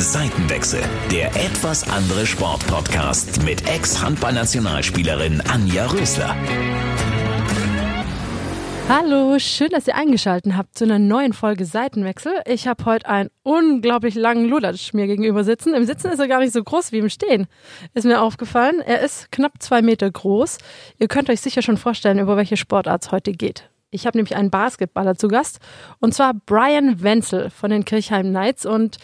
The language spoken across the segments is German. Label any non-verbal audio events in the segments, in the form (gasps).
Seitenwechsel, der etwas andere Sportpodcast mit Ex-Handballnationalspielerin Anja Rösler. Hallo, schön, dass ihr eingeschaltet habt zu einer neuen Folge Seitenwechsel. Ich habe heute einen unglaublich langen Lulatsch mir gegenüber sitzen. Im Sitzen ist er gar nicht so groß wie im Stehen. Ist mir aufgefallen. Er ist knapp zwei Meter groß. Ihr könnt euch sicher schon vorstellen, über welche Sportart es heute geht. Ich habe nämlich einen Basketballer zu Gast und zwar Brian Wenzel von den Kirchheim Knights und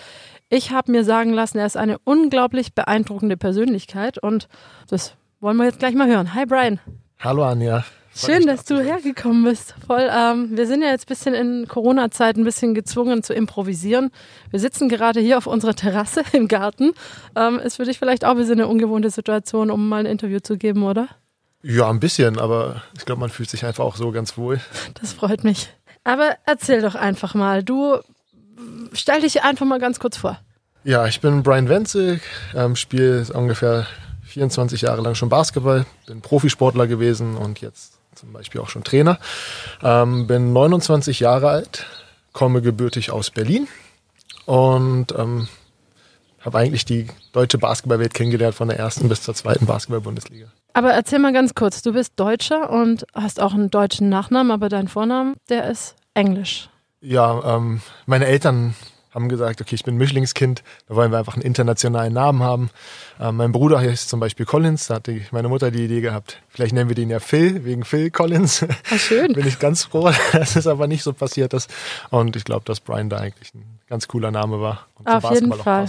ich habe mir sagen lassen, er ist eine unglaublich beeindruckende Persönlichkeit und das wollen wir jetzt gleich mal hören. Hi Brian. Hallo Anja. Schön, dass du hergekommen bist. Voll. Ähm, wir sind ja jetzt ein bisschen in Corona-Zeit ein bisschen gezwungen zu improvisieren. Wir sitzen gerade hier auf unserer Terrasse (laughs) im Garten. Ähm, ist für dich vielleicht auch ein bisschen eine ungewohnte Situation, um mal ein Interview zu geben, oder? Ja, ein bisschen, aber ich glaube, man fühlt sich einfach auch so ganz wohl. Das freut mich. Aber erzähl doch einfach mal. Du stell dich einfach mal ganz kurz vor. Ja, ich bin Brian Wenzel, ähm, spiele ungefähr 24 Jahre lang schon Basketball, bin Profisportler gewesen und jetzt zum Beispiel auch schon Trainer. Ähm, bin 29 Jahre alt, komme gebürtig aus Berlin und ähm, habe eigentlich die deutsche Basketballwelt kennengelernt von der ersten bis zur zweiten Basketball-Bundesliga. Aber erzähl mal ganz kurz, du bist Deutscher und hast auch einen deutschen Nachnamen, aber dein Vornamen, der ist Englisch. Ja, ähm, meine Eltern haben gesagt, okay, ich bin Mischlingskind, da wollen wir einfach einen internationalen Namen haben. Ähm, mein Bruder heißt zum Beispiel Collins, da hatte meine Mutter die Idee gehabt, vielleicht nennen wir den ja Phil, wegen Phil Collins. Ach, schön. (laughs) bin ich ganz froh, (laughs) dass es aber nicht so passiert ist. Und ich glaube, dass Brian da eigentlich ein ganz cooler Name war. Und Auf jeden Fall.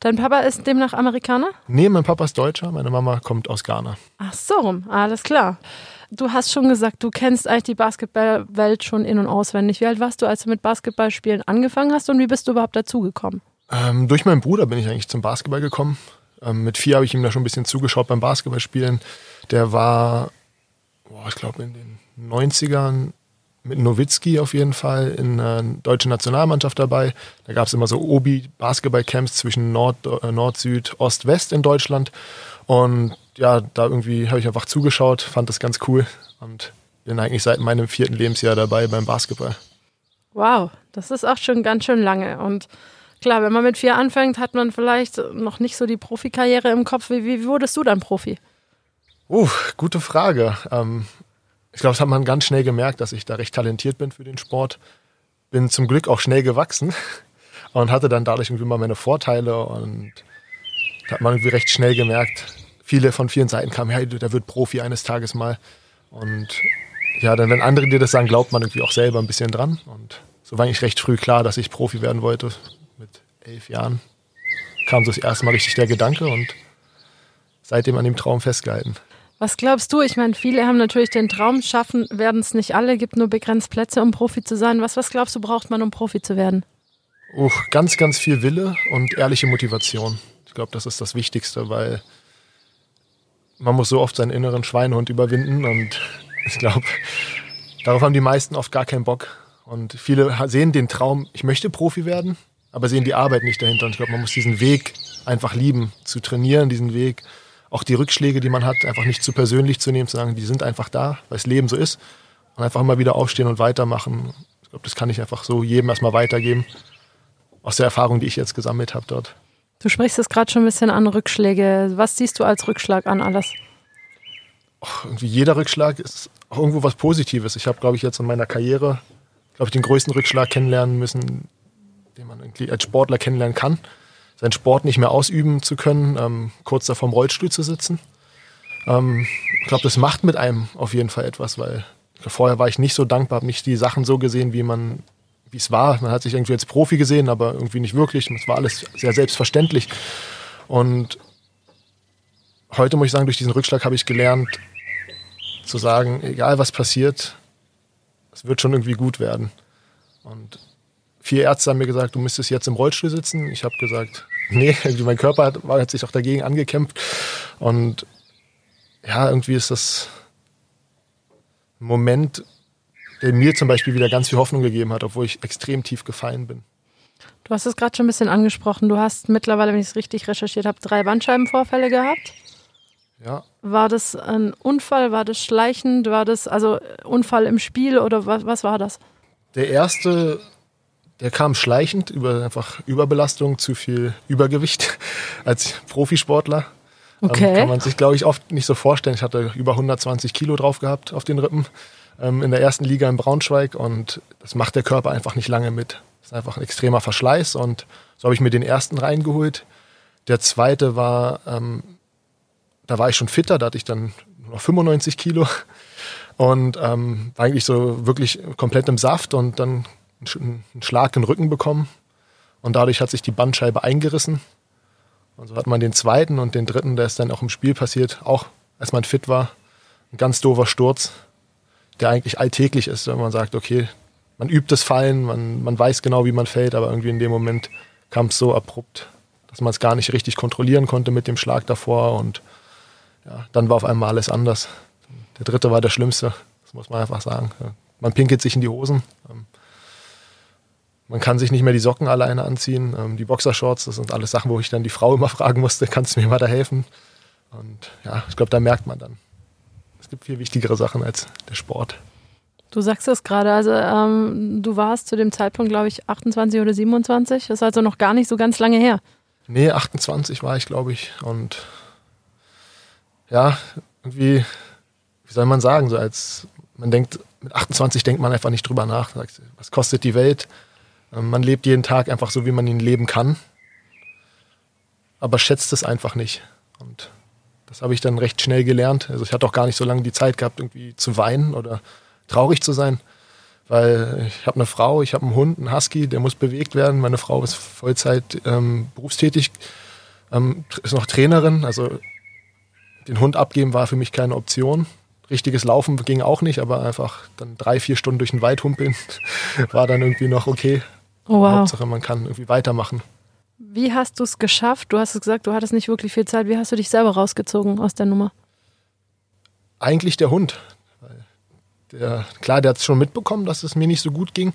Dein Papa ist demnach Amerikaner? Nee, mein Papa ist Deutscher, meine Mama kommt aus Ghana. Ach so, alles klar. Du hast schon gesagt, du kennst eigentlich die Basketballwelt schon in- und auswendig. Wie alt warst du, als du mit Basketballspielen angefangen hast und wie bist du überhaupt dazugekommen? Ähm, durch meinen Bruder bin ich eigentlich zum Basketball gekommen. Ähm, mit vier habe ich ihm da schon ein bisschen zugeschaut beim Basketballspielen. Der war, boah, ich glaube, in den 90ern mit Nowitzki auf jeden Fall in der deutschen Nationalmannschaft dabei. Da gab es immer so Obi-Basketball-Camps zwischen Nord, äh, Nord, Süd, Ost, West in Deutschland. Und ja, da irgendwie habe ich einfach zugeschaut, fand das ganz cool und bin eigentlich seit meinem vierten Lebensjahr dabei beim Basketball. Wow, das ist auch schon ganz schön lange. Und klar, wenn man mit vier anfängt, hat man vielleicht noch nicht so die Profikarriere im Kopf. Wie, wie wurdest du dann Profi? Uh, gute Frage. Ähm, ich glaube, das hat man ganz schnell gemerkt, dass ich da recht talentiert bin für den Sport. Bin zum Glück auch schnell gewachsen (laughs) und hatte dann dadurch irgendwie mal meine Vorteile und da hat man irgendwie recht schnell gemerkt, viele von vielen Seiten kamen, hey, der wird Profi eines Tages mal. Und ja, dann, wenn andere dir das sagen, glaubt man irgendwie auch selber ein bisschen dran. Und so war eigentlich recht früh klar, dass ich Profi werden wollte. Mit elf Jahren kam so das erste Mal richtig der Gedanke und seitdem an dem Traum festgehalten. Was glaubst du? Ich meine, viele haben natürlich den Traum, schaffen werden es nicht alle, gibt nur begrenzt Plätze, um Profi zu sein. Was, was glaubst du, braucht man, um Profi zu werden? Uh, ganz, ganz viel Wille und ehrliche Motivation. Ich glaube, das ist das Wichtigste, weil man muss so oft seinen inneren Schweinehund überwinden und (laughs) ich glaube, darauf haben die meisten oft gar keinen Bock. Und viele sehen den Traum, ich möchte Profi werden, aber sehen die Arbeit nicht dahinter. Und ich glaube, man muss diesen Weg einfach lieben, zu trainieren, diesen Weg, auch die Rückschläge, die man hat, einfach nicht zu persönlich zu nehmen, zu sagen, die sind einfach da, weil das Leben so ist. Und einfach immer wieder aufstehen und weitermachen. Ich glaube, das kann ich einfach so jedem erstmal weitergeben. Aus der Erfahrung, die ich jetzt gesammelt habe dort. Du sprichst es gerade schon ein bisschen an, Rückschläge. Was siehst du als Rückschlag an alles? Och, jeder Rückschlag ist irgendwo was Positives. Ich habe, glaube ich, jetzt in meiner Karriere, glaube ich, den größten Rückschlag kennenlernen müssen, den man als Sportler kennenlernen kann. Seinen Sport nicht mehr ausüben zu können, ähm, kurz davor im Rollstuhl zu sitzen. Ähm, ich glaube, das macht mit einem auf jeden Fall etwas, weil vorher war ich nicht so dankbar, habe nicht die Sachen so gesehen, wie man wie es war. Man hat sich irgendwie als Profi gesehen, aber irgendwie nicht wirklich. Es war alles sehr selbstverständlich. Und heute muss ich sagen, durch diesen Rückschlag habe ich gelernt, zu sagen, egal was passiert, es wird schon irgendwie gut werden. Und vier Ärzte haben mir gesagt, du müsstest jetzt im Rollstuhl sitzen. Ich habe gesagt, nee, mein Körper hat, hat sich auch dagegen angekämpft. Und ja, irgendwie ist das ein Moment, der mir zum Beispiel wieder ganz viel Hoffnung gegeben hat, obwohl ich extrem tief gefallen bin. Du hast es gerade schon ein bisschen angesprochen. Du hast mittlerweile, wenn ich es richtig recherchiert habe, drei Bandscheibenvorfälle gehabt. Ja. War das ein Unfall? War das schleichend? War das also Unfall im Spiel oder was, was war das? Der erste, der kam schleichend über einfach Überbelastung, zu viel Übergewicht (laughs) als Profisportler. Ähm, Okay. kann man sich, glaube ich, oft nicht so vorstellen. Ich hatte über 120 Kilo drauf gehabt auf den Rippen ähm, in der ersten Liga in Braunschweig und das macht der Körper einfach nicht lange mit. Das ist einfach ein extremer Verschleiß und so habe ich mir den ersten reingeholt. Der zweite war, ähm, da war ich schon fitter, da hatte ich dann nur noch 95 Kilo und ähm, war eigentlich so wirklich komplett im Saft und dann einen Sch- einen Schlag den Rücken bekommen und dadurch hat sich die Bandscheibe eingerissen. Und so hat man den zweiten und den dritten, der ist dann auch im Spiel passiert, auch als man fit war. Ein ganz doofer Sturz, der eigentlich alltäglich ist, wenn man sagt, okay, man übt das Fallen, man, man weiß genau, wie man fällt, aber irgendwie in dem Moment kam es so abrupt, dass man es gar nicht richtig kontrollieren konnte mit dem Schlag davor und ja, dann war auf einmal alles anders. Der dritte war der schlimmste, das muss man einfach sagen. Man pinkelt sich in die Hosen. Ähm, Man kann sich nicht mehr die Socken alleine anziehen. Ähm, Die Boxershorts, das sind alles Sachen, wo ich dann die Frau immer (laughs) fragen musste, kannst du mir mal da helfen? Und ja, ich glaube, da merkt man dann. Es gibt viel wichtigere Sachen als der Sport. Du sagst es gerade, also ähm, du warst zu dem Zeitpunkt, glaube ich, 28 oder 27. Das ist also noch gar nicht so ganz lange her. Nee, 28 war ich, glaube ich. Und ja, irgendwie, wie soll man sagen, so als man denkt, mit 28 denkt man einfach nicht drüber nach. Sagt, Was kostet die Welt? Ähm, Man lebt jeden Tag einfach so, wie man ihn leben kann. Aber schätzt es einfach nicht. Und das habe ich dann recht schnell gelernt. Also ich hatte auch gar nicht so lange die Zeit gehabt, irgendwie zu weinen oder traurig zu sein. Weil ich habe eine Frau, ich habe einen Hund, einen Husky, der muss bewegt werden. Meine Frau ist Vollzeit ähm, berufstätig, ähm, ist noch Trainerin. Also den Hund abgeben war für mich keine Option. Richtiges Laufen ging auch nicht, aber einfach dann drei, vier Stunden durch den Wald humpeln (laughs) war dann irgendwie noch okay. Oh, wow. Hauptsache, man kann irgendwie weitermachen. Wie hast du es geschafft? Du hast es gesagt, du hattest nicht wirklich viel Zeit. Wie hast du dich selber rausgezogen aus der Nummer? Eigentlich der Hund. Der, klar, der hat es schon mitbekommen, dass es mir nicht so gut ging.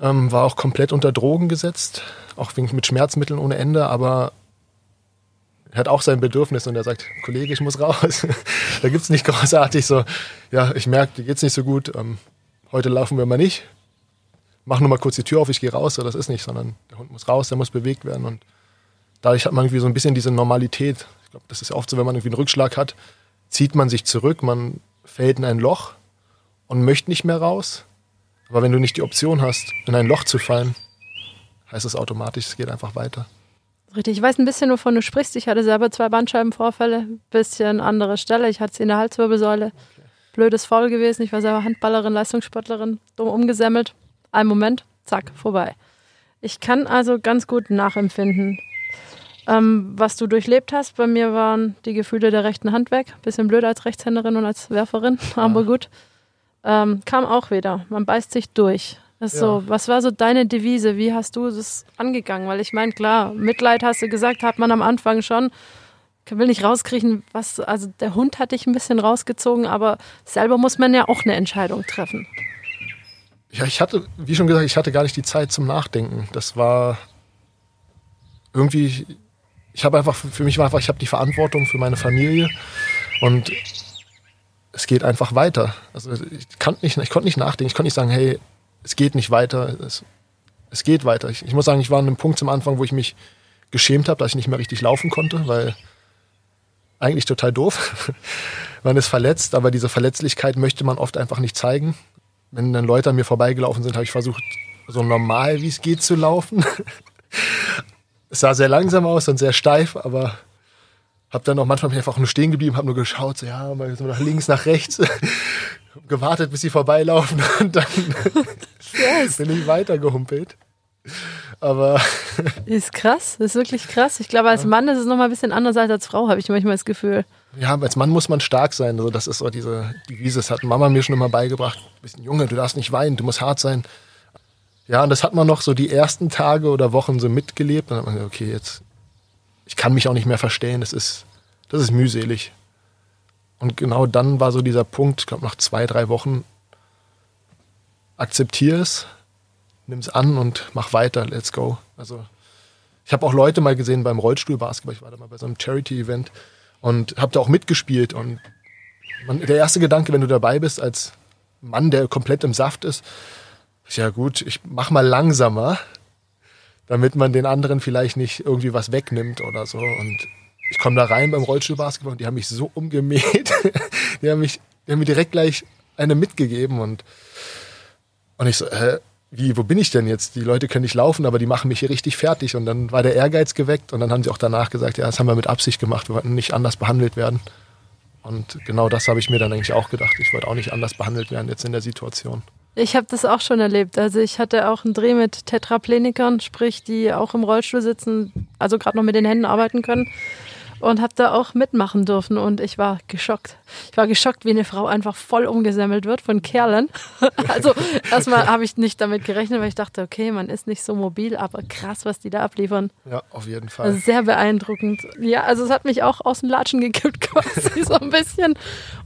Ähm, war auch komplett unter Drogen gesetzt, auch mit Schmerzmitteln ohne Ende, aber er hat auch sein Bedürfnis und er sagt, Kollege, ich muss raus. (laughs) da gibt's nicht großartig so, ja, ich merke, dir geht's nicht so gut, ähm, heute laufen wir mal nicht. Mach nur mal kurz die Tür auf, ich gehe raus, so, das ist nicht, sondern der Hund muss raus, der muss bewegt werden und dadurch hat man irgendwie so ein bisschen diese Normalität. Ich glaube, das ist ja oft so, wenn man irgendwie einen Rückschlag hat, zieht man sich zurück, man fällt in ein Loch und möchte nicht mehr raus. Aber wenn du nicht die Option hast, in ein Loch zu fallen, heißt es automatisch, es geht einfach weiter. Richtig, ich weiß ein bisschen, wovon du sprichst. Ich hatte selber zwei Bandscheibenvorfälle, bisschen andere Stelle. Ich hatte sie in der Halswirbelsäule. Blödes Foul gewesen. Ich war selber Handballerin, Leistungssportlerin, dumm umgesammelt. Ein Moment, zack, vorbei. Ich kann also ganz gut nachempfinden, ähm, was du durchlebt hast. Bei mir waren die Gefühle der rechten Hand weg. Bisschen blöd als Rechtshänderin und als Werferin, (laughs) aber gut. Ähm, kam auch wieder. Man beißt sich durch. Ist Ja. so, was war so deine Devise? Wie hast du das angegangen? Weil ich meine, klar, Mitleid hast du gesagt, hat man am Anfang schon. Ich will nicht rauskriegen, was, also der Hund hat dich ein bisschen rausgezogen, aber selber muss man ja auch eine Entscheidung treffen. Ja, ich hatte, wie schon gesagt, ich hatte gar nicht die Zeit zum Nachdenken. Das war irgendwie, ich habe einfach, für mich war einfach, ich habe die Verantwortung für meine Familie und es geht einfach weiter. Also ich, kann nicht, ich konnte nicht nachdenken, ich konnte nicht sagen, hey, es geht nicht weiter, es, es geht weiter. Ich, ich muss sagen, ich war an einem Punkt zum Anfang, wo ich mich geschämt habe, dass ich nicht mehr richtig laufen konnte, weil eigentlich total doof. (laughs) man ist verletzt, aber diese Verletzlichkeit möchte man oft einfach nicht zeigen. Wenn dann Leute an mir vorbeigelaufen sind, habe ich versucht, so normal wie es geht zu laufen. es sah sehr langsam aus und sehr steif, aber habe dann auch manchmal bin ich einfach nur stehen geblieben, habe nur geschaut, so, ja, mal nach links, nach rechts, (laughs) gewartet, bis sie vorbeilaufen (laughs) und dann bin ich weitergehumpelt. Aber Ist krass, ist wirklich krass. Ich glaube, als Mann ist es nochmal ein bisschen anders als als Frau, habe ich manchmal das Gefühl. Ja, als Mann muss man stark sein. Also das ist so diese Devise, das hat Mama mir schon immer beigebracht. Du bist ein Junge, du darfst nicht weinen, du musst hart sein. Ja, und das hat man noch so die ersten Tage oder Wochen so mitgelebt. Dann hat man gesagt, okay, jetzt, ich kann mich auch nicht mehr verstehen, das ist, das ist mühselig. Und genau dann war so dieser Punkt, ich glaube nach zwei, drei Wochen, akzeptiere es, nimm es an und mach weiter, let's go. Also ich habe auch Leute mal gesehen beim Rollstuhlbasketball, ich war da mal bei so einem Charity-Event und habe da auch mitgespielt. Und man, der erste Gedanke, wenn du dabei bist als Mann, der komplett im Saft ist, Ja gut, ich mach mal langsamer, damit man den anderen vielleicht nicht irgendwie was wegnimmt oder so. Und ich komme da rein beim Rollstuhlbasketball und die haben mich so umgemäht. (laughs) die haben mich, die haben mir direkt gleich eine mitgegeben und, und ich so, hä, wie, wo bin ich denn jetzt? Die Leute können nicht laufen, aber die machen mich hier richtig fertig. Und dann war der Ehrgeiz geweckt und dann haben sie auch danach gesagt, ja, das haben wir mit Absicht gemacht, wir wollten nicht anders behandelt werden. Und genau das habe ich mir dann eigentlich auch gedacht. Ich wollte auch nicht anders behandelt werden jetzt in der Situation. Ich habe das auch schon erlebt. Also ich hatte auch einen Dreh mit Tetraplenikern, sprich die auch im Rollstuhl sitzen, also gerade noch mit den Händen arbeiten können und habe da auch mitmachen dürfen und ich war geschockt. Ich war geschockt, wie eine Frau einfach voll umgesammelt wird von Kerlen. (laughs) also erstmal habe ich nicht damit gerechnet, weil ich dachte, okay, man ist nicht so mobil, aber krass, was die da abliefern. Ja, auf jeden Fall. Also sehr beeindruckend. Ja, also es hat mich auch aus dem Latschen gekippt (laughs) quasi so ein bisschen.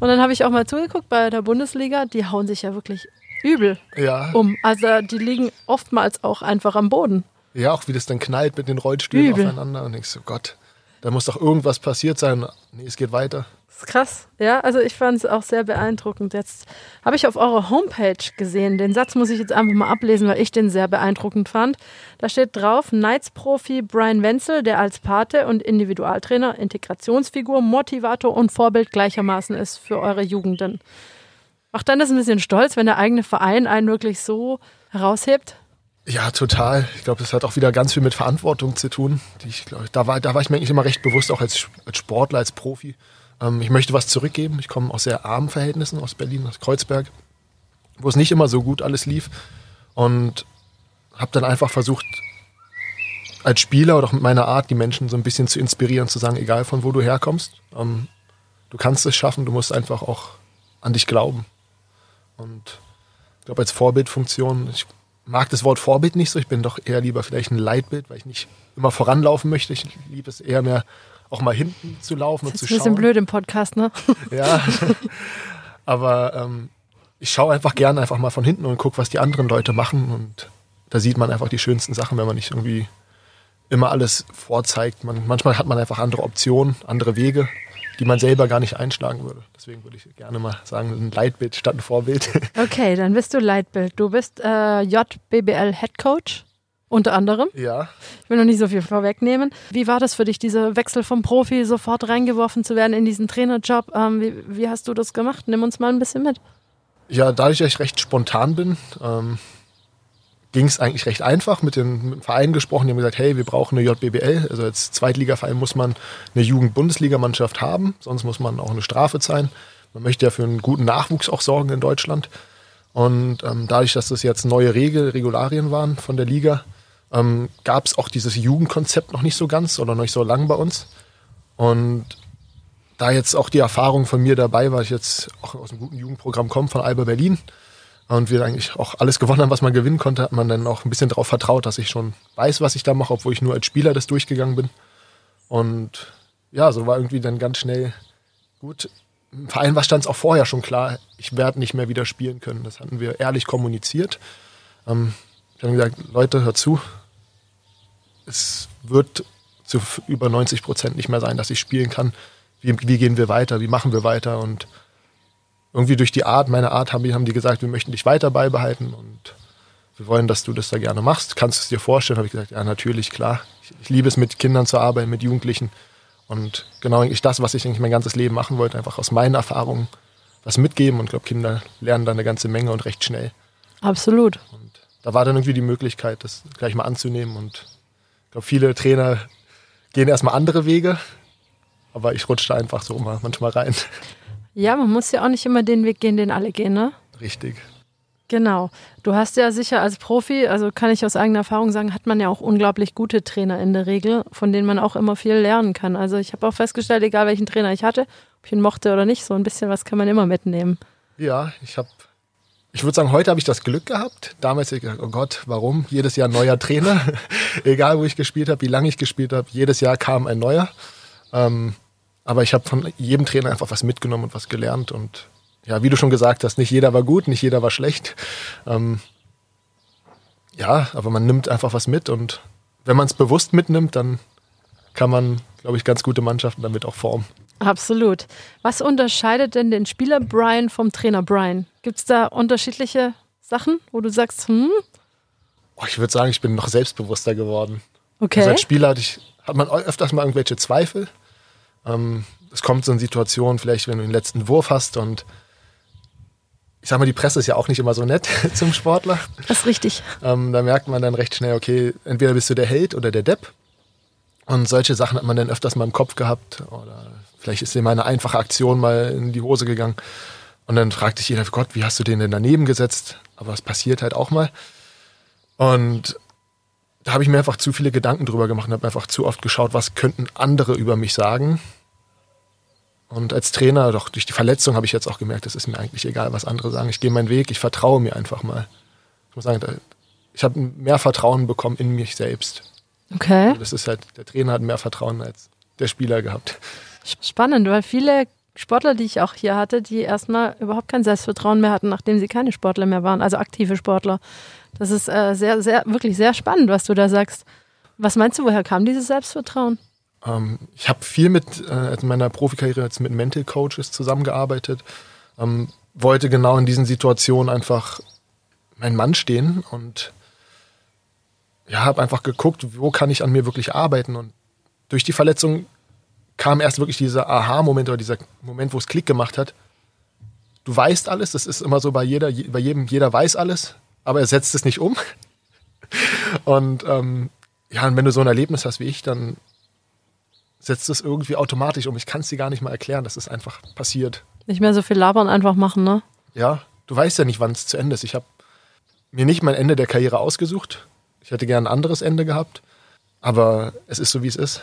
Und dann habe ich auch mal zugeguckt bei der Bundesliga, die hauen sich ja wirklich übel ja. um. Also die liegen oftmals auch einfach am Boden. Ja, auch wie das dann knallt mit den Rollstühlen Übel. aufeinander und denkst so, Gott, da muss doch irgendwas passiert sein. Nee, es geht weiter. Das ist krass. Ja, also ich fand es auch sehr beeindruckend. Jetzt habe ich auf eurer Homepage gesehen, den Satz muss ich jetzt einfach mal ablesen, weil ich den sehr beeindruckend fand. Da steht drauf, Knights-Profi Brian Wenzel, der als Pate und Individualtrainer, Integrationsfigur, Motivator und Vorbild gleichermaßen ist für eure Jugenden. Macht dann das ein bisschen stolz, wenn der eigene Verein einen wirklich so heraushebt? Ja, total. Ich glaube, das hat auch wieder ganz viel mit Verantwortung zu tun. Ich, glaub, da, war, da war ich mir eigentlich immer recht bewusst, auch als, als Sportler, als Profi. Ähm, ich möchte was zurückgeben. Ich komme aus sehr armen Verhältnissen, aus Berlin, aus Kreuzberg, wo es nicht immer so gut alles lief. Und habe dann einfach versucht, als Spieler oder auch mit meiner Art, die Menschen so ein bisschen zu inspirieren, zu sagen, egal von wo du herkommst, ähm, du kannst es schaffen, du musst einfach auch an dich glauben. Und ich glaube, als Vorbildfunktion, ich mag das Wort Vorbild nicht so, ich bin doch eher lieber vielleicht ein Leitbild, weil ich nicht immer voranlaufen möchte. Ich liebe es eher mehr, auch mal hinten zu laufen Das und zu ist ein schauen. bisschen blöd im Podcast, ne? Ja, (laughs) aber ähm, ich schaue einfach gerne einfach mal von hinten und gucke, was die anderen Leute machen. Und da sieht man einfach die schönsten Sachen, wenn man nicht irgendwie immer alles vorzeigt. Man, manchmal hat man einfach andere Optionen, andere Wege, die man selber gar nicht einschlagen würde. Deswegen würde ich gerne mal sagen, ein Leitbild statt ein Vorbild. (laughs) Okay, dann bist du Leitbild. Du bist äh, JBBL Head Coach, unter anderem. ja. Ich will noch nicht so viel vorwegnehmen. Wie war das für dich, dieser Wechsel vom Profi sofort reingeworfen zu werden in diesen Trainerjob? Ähm, wie, wie hast du das gemacht? Nimm uns mal ein bisschen mit. Ja, dadurch, dass ich recht spontan bin, ähm, ging es eigentlich recht einfach. Mit, den, mit dem Verein gesprochen, die haben gesagt, hey, wir brauchen eine JBBL. Also als Zweitligaverein muss man eine Jugend-Bundesligamannschaft haben, sonst muss man auch eine Strafe zahlen. Man möchte ja für einen guten Nachwuchs auch sorgen in Deutschland. Und ähm, dadurch, dass das jetzt neue Regel, Regularien waren von der Liga, ähm, gab es auch dieses Jugendkonzept noch nicht so ganz oder noch nicht so lang bei uns. Und da jetzt auch die Erfahrung von mir dabei war, ich jetzt auch aus einem guten Jugendprogramm komme von Alba Berlin und wir eigentlich auch alles gewonnen haben, was man gewinnen konnte, hat man dann auch ein bisschen darauf vertraut, dass ich schon weiß, was ich da mache, obwohl ich nur als Spieler das durchgegangen bin. Und ja, so war irgendwie dann ganz schnell gut. Im Verein war stand es auch vorher schon klar, ich werde nicht mehr wieder spielen können. Das hatten wir ehrlich kommuniziert. Ähm, ich habe gesagt, Leute, hört zu, es wird zu über 90 Prozent nicht mehr sein, dass ich spielen kann. Wie, wie gehen wir weiter? Wie machen wir weiter? Und irgendwie durch die Art, meine Art, haben die, haben die gesagt, wir möchten dich weiter beibehalten und wir wollen, dass du das da gerne machst. Kannst du es dir vorstellen? Habe ich gesagt, ja, natürlich, klar. Ich, ich liebe es, mit Kindern zu arbeiten, mit Jugendlichen. Und genau eigentlich das, was ich eigentlich mein ganzes Leben machen wollte, einfach aus meinen Erfahrungen was mitgeben. Und ich glaube, Kinder lernen da eine ganze Menge und recht schnell. Absolut. Und da war dann irgendwie die Möglichkeit, das gleich mal anzunehmen. Und ich glaube, viele Trainer gehen erstmal andere Wege. Aber ich rutschte einfach so mal manchmal rein. Ja, man muss ja auch nicht immer den Weg gehen, den alle gehen, ne? Richtig. Genau. Du hast ja sicher als Profi, also kann ich aus eigener Erfahrung sagen, hat man ja auch unglaublich gute Trainer in der Regel, von denen man auch immer viel lernen kann. Also ich habe auch festgestellt, egal welchen Trainer ich hatte, ob ich ihn mochte oder nicht, so ein bisschen was kann man immer mitnehmen. Ja, ich habe, ich würde sagen, heute habe ich das Glück gehabt. Damals oh Gott, warum? Jedes Jahr ein neuer Trainer. (laughs) Egal, wo ich gespielt habe, wie lange ich gespielt habe, jedes Jahr kam ein neuer. Ähm, aber ich habe von jedem Trainer einfach was mitgenommen und was gelernt. Und ja, wie du schon gesagt hast, nicht jeder war gut, nicht jeder war schlecht. Ähm, ja, aber man nimmt einfach was mit und wenn man es bewusst mitnimmt, dann kann man, glaube ich, ganz gute Mannschaften damit auch formen. Absolut. Was unterscheidet denn den Spieler Brian vom Trainer Brian? Gibt es da unterschiedliche Sachen, wo du sagst, hm, Oh, ich würde sagen, ich bin noch selbstbewusster geworden. okay. Also als Spieler hatte ich, hat man öfters mal irgendwelche Zweifel. Ähm, es kommt so in Situationen, vielleicht wenn du den letzten Wurf hast und ich sag mal, die Presse ist ja auch nicht immer so nett (laughs) zum Sportler. das ist richtig. Ähm, da merkt man dann recht schnell, okay, entweder bist du der Held oder der Depp. Und solche Sachen hat man dann öfters mal im Kopf gehabt. Oder vielleicht ist dir mal eine einfache Aktion mal in die Hose gegangen. Und dann fragt sich jeder, Gott, wie hast du den denn daneben gesetzt? Aber es passiert halt auch mal. Und da habe ich mir einfach zu viele Gedanken drüber gemacht und habe einfach zu oft geschaut, was könnten andere über mich sagen. Und als Trainer, doch durch die Verletzung habe ich jetzt auch gemerkt, es ist mir eigentlich egal, was andere sagen. Ich gehe meinen Weg, ich vertraue mir einfach mal. Ich muss sagen, ich habe mehr Vertrauen bekommen in mich selbst. Okay. Das ist halt, der Trainer hat mehr Vertrauen als der Spieler gehabt. Spannend, weil viele Sportler, die ich auch hier hatte, die erstmal überhaupt kein Selbstvertrauen mehr hatten, nachdem sie keine Sportler mehr waren, also aktive Sportler. Das ist äh, sehr, sehr, wirklich sehr spannend, was du da sagst. Was meinst du, woher kam dieses Selbstvertrauen? Ähm, ich habe viel mit äh, in meiner Profikarriere jetzt mit Mental Coaches zusammengearbeitet. Ähm, wollte genau in diesen Situationen einfach mein Mann stehen und ja, habe einfach geguckt, wo kann ich an mir wirklich arbeiten. Und durch die Verletzung kam erst wirklich dieser Aha-Moment oder dieser Moment, wo es Klick gemacht hat. Du weißt alles, das ist immer so bei jeder, bei jedem, jeder weiß alles, aber er setzt es nicht um. (laughs) Und ähm, ja, und wenn du so ein Erlebnis hast wie ich, dann setzt es irgendwie automatisch um. Ich kann es dir gar nicht mal erklären, das ist einfach passiert. Nicht mehr so viel labern, einfach machen, ne? Ja, du weißt ja nicht, wann es zu Ende ist. Ich habe mir nicht mein Ende der Karriere ausgesucht. Ich hätte gern ein anderes Ende gehabt, aber es ist so, wie es ist.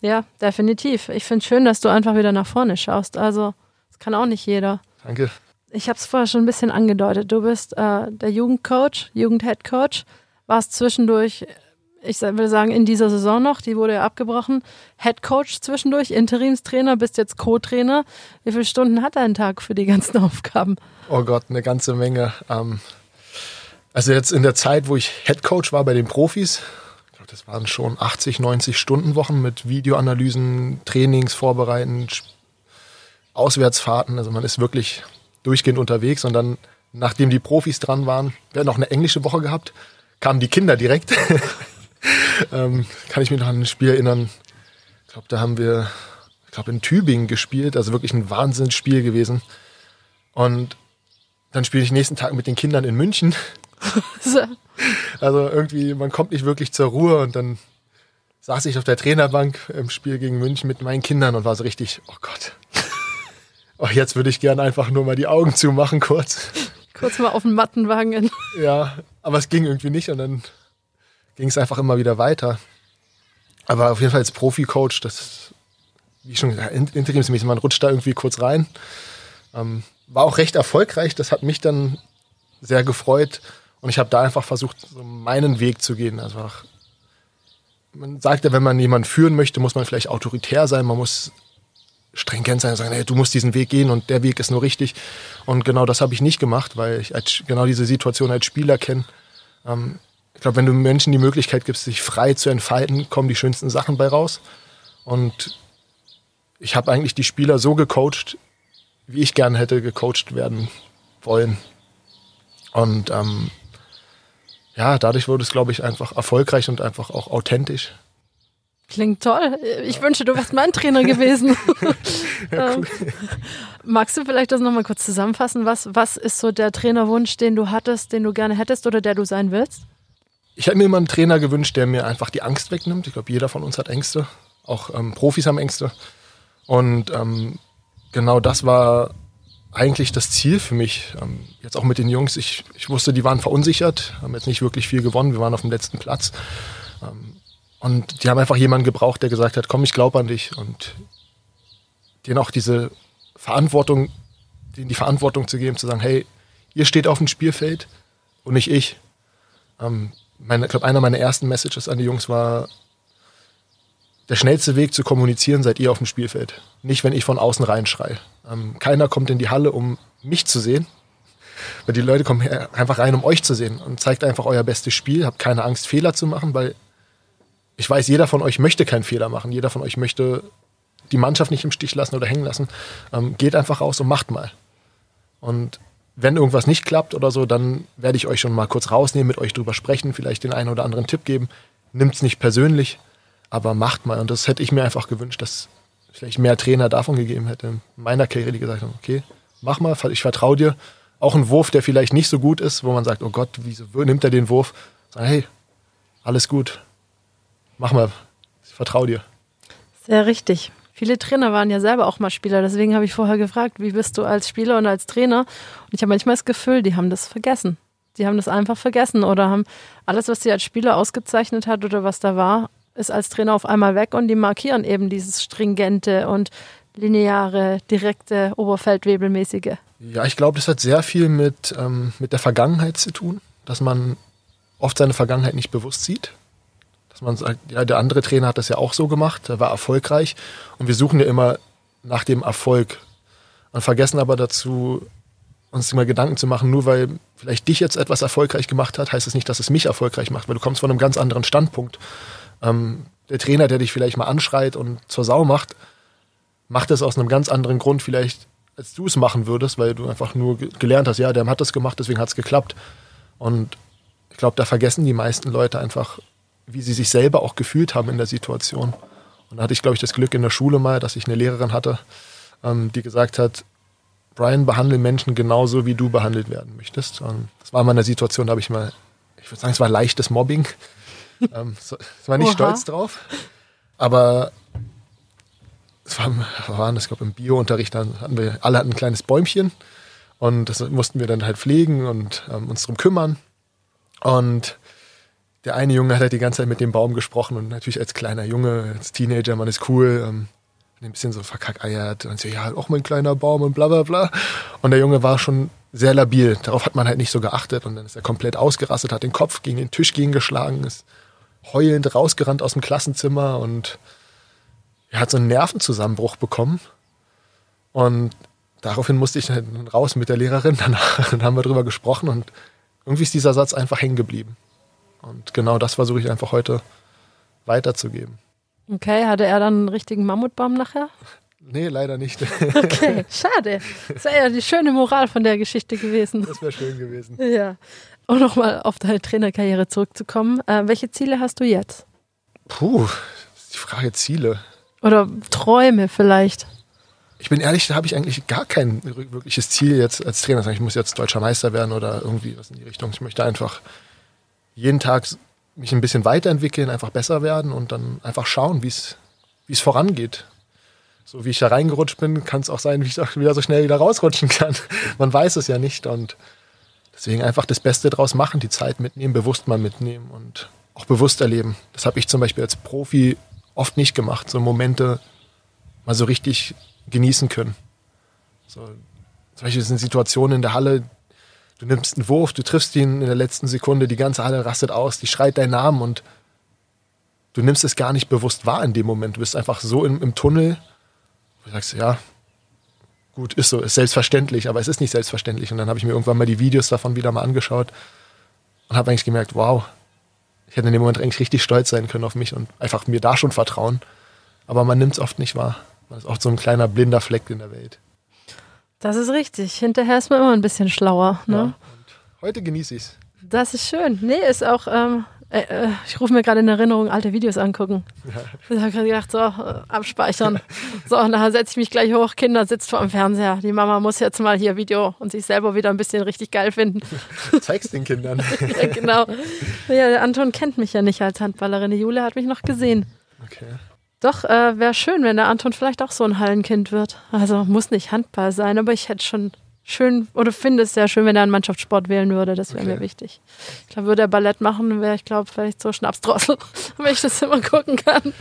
Ja, definitiv. Ich finde schön, dass du einfach wieder nach vorne schaust. Also, das kann auch nicht jeder. Danke. Ich habe es vorher schon ein bisschen angedeutet. Du bist äh, der Jugendcoach, Jugendheadcoach, warst zwischendurch, ich will sagen, in dieser Saison noch, die wurde ja abgebrochen, Headcoach zwischendurch, Interimstrainer, bist jetzt Co-Trainer. Wie viele Stunden hat dein Tag für die ganzen (laughs) Aufgaben? Oh Gott, eine ganze Menge. Ähm, also jetzt in der Zeit, wo ich Head Coach war bei den Profis, das waren schon 80, 90 Stunden Wochen mit Videoanalysen, Trainings vorbereiten, Auswärtsfahrten. Also man ist wirklich durchgehend unterwegs und dann, nachdem die Profis dran waren, wir hatten auch eine englische Woche gehabt, kamen die Kinder direkt. (laughs) (laughs) ähm, kann ich mich noch an ein Spiel erinnern. Ich glaube, da haben wir, ich glaube, in Tübingen gespielt, also wirklich ein Wahnsinnsspiel gewesen. Und dann spiele ich nächsten Tag mit den Kindern in München. (laughs) Also irgendwie, man kommt nicht wirklich zur Ruhe und dann saß ich auf der Trainerbank im Spiel gegen München mit meinen Kindern und war so richtig, oh Gott. Oh, jetzt würde ich gerne einfach nur mal die Augen zumachen kurz. Kurz mal auf den Mattenwagen. Ja, aber es ging irgendwie nicht und dann ging es einfach immer wieder weiter. Aber auf jeden Fall als Profi-Coach, das, wie schon gesagt, in- interimsmäßig, man rutscht da irgendwie kurz rein. Ähm, war auch recht erfolgreich, das hat mich dann sehr gefreut und ich habe da einfach versucht, so meinen Weg zu gehen. Also auch, man sagt ja, wenn man jemanden führen möchte, muss man vielleicht autoritär sein, man muss stringent sein und sagen, hey, du musst diesen Weg gehen und der Weg ist nur richtig. Und genau das habe ich nicht gemacht, weil ich als, genau diese Situation als Spieler kenne. Ähm, glaube, wenn du Menschen die Möglichkeit gibst, sich frei zu entfalten, kommen die schönsten Sachen bei raus. Und ich habe eigentlich die Spieler so gecoacht, wie ich gerne hätte gecoacht werden wollen. Und ähm, ja, dadurch wurde es, glaube ich, einfach erfolgreich und einfach auch authentisch. Klingt toll. Ich wünsche, du wärst mein Trainer gewesen. (laughs) (laughs) Ähm, Magst du vielleicht das nochmal kurz zusammenfassen? Was, was ist so der Trainerwunsch, den du hattest, den du gerne hättest oder der du sein willst? Ich hätte mir immer einen Trainer gewünscht, der mir einfach die Angst wegnimmt. Ich glaube, jeder von uns hat Ängste. Auch ähm, Profis haben Ängste. Und ähm, genau das war eigentlich das Ziel für mich. Ähm, jetzt auch mit den Jungs. Ich, ich wusste, die waren verunsichert, haben jetzt nicht wirklich viel gewonnen. Wir waren auf dem letzten Platz. Ähm, und die haben einfach jemanden gebraucht, der gesagt hat, komm, ich glaube an dich. Und denen auch diese Verantwortung, denen die Verantwortung zu geben, zu sagen, hey, ihr steht auf dem Spielfeld und nicht ich. Ähm, meine, ich glaube, einer meiner ersten Messages an die Jungs war, der schnellste Weg zu kommunizieren seid ihr auf dem Spielfeld. Nicht, wenn ich von außen reinschreie. Ähm, keiner kommt in die Halle, um mich zu sehen. Weil die Leute kommen einfach rein, um euch zu sehen. Und zeigt einfach euer bestes Spiel. Habt keine Angst, Fehler zu machen, weil ich weiß, jeder von euch möchte keinen Fehler machen. Jeder von euch möchte die Mannschaft nicht im Stich lassen oder hängen lassen. Ähm, geht einfach raus und macht mal. Und wenn irgendwas nicht klappt oder so, dann werde ich euch schon mal kurz rausnehmen, mit euch drüber sprechen, vielleicht den einen oder anderen Tipp geben. Nimmt es nicht persönlich, aber macht mal. Und das hätte ich mir einfach gewünscht, dass vielleicht mehr Trainer davon gegeben hätte in meiner Karriere, die gesagt haben, okay, mach mal, ich vertraue dir. Auch ein Wurf, der vielleicht nicht so gut ist, wo man sagt, oh Gott, wieso nimmt er den Wurf? Sag, hey, alles gut, mach mal, ich vertraue dir. Sehr richtig. Viele Trainer waren ja selber auch mal Spieler, deswegen habe ich vorher gefragt, wie bist du als Spieler und als Trainer? Und ich habe manchmal das Gefühl, die haben das vergessen. Die haben das einfach vergessen oder haben alles, was sie als Spieler ausgezeichnet hat oder was da war, ist als Trainer auf einmal weg und die markieren eben dieses stringente und lineare, direkte, oberfeldwebelmäßige. Ja, ich glaube, das hat sehr viel mit, ähm, mit der Vergangenheit zu tun, dass man oft seine Vergangenheit nicht bewusst sieht man sagt, ja, der andere Trainer hat das ja auch so gemacht, er war erfolgreich und wir suchen ja immer nach dem Erfolg und vergessen aber dazu, uns immer Gedanken zu machen, nur weil vielleicht dich jetzt etwas erfolgreich gemacht hat, heißt es das nicht, dass es mich erfolgreich macht, weil du kommst von einem ganz anderen Standpunkt. Ähm, der Trainer, der dich vielleicht mal anschreit und zur Sau macht, macht es aus einem ganz anderen Grund vielleicht, als du es machen würdest, weil du einfach nur gelernt hast, ja, der hat das gemacht, deswegen hat es geklappt. Und ich glaube, da vergessen die meisten Leute einfach, wie sie sich selber auch gefühlt haben in der Situation. Und da hatte ich, glaube ich, das Glück in der Schule mal, dass ich eine Lehrerin hatte, ähm, die gesagt hat, Brian, behandle Menschen genauso, wie du behandelt werden möchtest. Und das war mal eine Situation, da habe ich mal, ich würde sagen, es war leichtes Mobbing. (laughs) ähm, so, ich war nicht Oha. stolz drauf. Aber es war, waren das, glaube im Biounterricht, dann hatten wir, alle hatten ein kleines Bäumchen und das mussten wir dann halt pflegen und ähm, uns darum kümmern. Und der eine Junge hat halt die ganze Zeit mit dem Baum gesprochen und natürlich als kleiner Junge, als Teenager, man ist cool, ähm, ein bisschen so verkackeiert und so, ja, auch mein kleiner Baum und bla bla bla. Und der Junge war schon sehr labil. Darauf hat man halt nicht so geachtet und dann ist er komplett ausgerastet, hat den Kopf gegen den Tisch gegengeschlagen, ist heulend rausgerannt aus dem Klassenzimmer und er hat so einen Nervenzusammenbruch bekommen. Und daraufhin musste ich dann raus mit der Lehrerin. Danach (laughs) dann haben wir drüber gesprochen und irgendwie ist dieser Satz einfach hängen geblieben. Und genau das versuche ich einfach heute weiterzugeben. Okay, hatte er dann einen richtigen Mammutbaum nachher? Nee, leider nicht. (laughs) Okay, schade. Das wäre ja die schöne Moral von der Geschichte gewesen. Das wäre schön gewesen. Ja. Um nochmal auf deine Trainerkarriere zurückzukommen. Äh, welche Ziele hast du jetzt? Puh, die Frage Ziele. Oder Träume vielleicht. Ich bin ehrlich, da habe ich eigentlich gar kein wirkliches Ziel jetzt als Trainer. Ich muss jetzt deutscher Meister werden oder irgendwie was in die Richtung. Ich möchte einfach jeden Tag mich ein bisschen weiterentwickeln, einfach besser werden und dann einfach schauen, wie es vorangeht. So wie ich da reingerutscht bin, kann es auch sein, wie ich auch wieder so schnell wieder rausrutschen kann. (laughs) Man weiß es ja nicht und deswegen einfach das Beste draus machen, die Zeit mitnehmen, bewusst mal mitnehmen und auch bewusst erleben. Das habe ich zum Beispiel als Profi oft nicht gemacht, so Momente mal so richtig genießen können. So, zum Beispiel sind Situationen in der Halle, Du nimmst einen Wurf, du triffst ihn in der letzten Sekunde, die ganze Halle rastet aus, die schreit deinen Namen und du nimmst es gar nicht bewusst wahr in dem Moment. Du bist einfach so im, im Tunnel, wo du sagst, ja, gut, ist so, ist selbstverständlich, aber es ist nicht selbstverständlich. Und dann habe ich mir irgendwann mal die Videos davon wieder mal angeschaut und habe eigentlich gemerkt, wow, ich hätte in dem Moment eigentlich richtig stolz sein können auf mich und einfach mir da schon vertrauen. Aber man nimmt es oft nicht wahr. Man ist oft so ein kleiner blinder Fleck in der Welt. Das ist richtig. Hinterher ist man immer ein bisschen schlauer. Ne? Ja, heute genieße ich es. Das ist schön. Nee, ist auch, ähm, äh, äh ich rufe mir gerade in Erinnerung, alte Videos angucken. Ja. Ich habe gerade gedacht, so, äh, abspeichern. so, und dann setze ich mich gleich hoch, Kinder sitzt vor dem Fernseher. Die Mama muss jetzt mal hier Video und sich selber wieder ein bisschen richtig geil finden. Zeig's den Kindern. (laughs) ja, genau. Ja, der Anton kennt mich ja nicht als Handballerin. Die Jule hat mich noch gesehen. Okay. Doch, äh, wäre schön, wenn der Anton vielleicht auch so ein Hallenkind wird. Also muss nicht Handball sein, aber ich hätte schon schön oder finde es sehr schön, wenn er einen Mannschaftssport wählen würde. Das wäre okay. mir wichtig. Ich glaube, würde er Ballett machen, wäre ich glaube vielleicht so Schnapsdrossel, (laughs) wenn ich das immer gucken kann.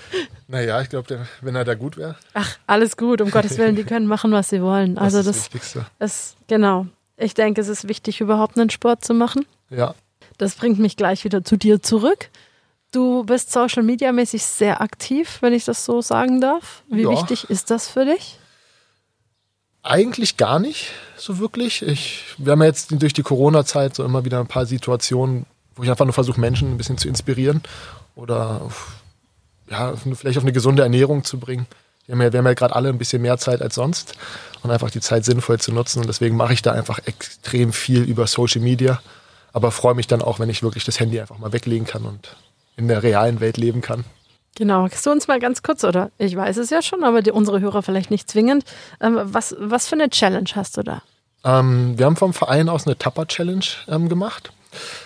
Naja, ich glaube, wenn er da gut wäre. Ach, alles gut, um Gottes Willen, die können machen, was sie wollen. Also das ist das, das Wichtigste. Ist, genau. Ich denke, es ist wichtig, überhaupt einen Sport zu machen. Ja. Das bringt mich gleich wieder zu dir zurück. Du bist Social Media mäßig sehr aktiv, wenn ich das so sagen darf. Wie ja. wichtig ist das für dich? Eigentlich gar nicht so wirklich. Ich, wir haben jetzt durch die Corona-Zeit so immer wieder ein paar Situationen, wo ich einfach nur versuche, Menschen ein bisschen zu inspirieren oder auf, ja, vielleicht auf eine gesunde Ernährung zu bringen, Wir haben ja, ja gerade alle ein bisschen mehr Zeit als sonst und einfach die Zeit sinnvoll zu nutzen. Und deswegen mache ich da einfach extrem viel über Social Media. Aber freue mich dann auch, wenn ich wirklich das Handy einfach mal weglegen kann und in der realen Welt leben kann. Genau, kannst du uns mal ganz kurz, oder ich weiß es ja schon, aber die, unsere Hörer vielleicht nicht zwingend, ähm, was, was für eine Challenge hast du da? Ähm, wir haben vom Verein aus eine Tapper-Challenge ähm, gemacht.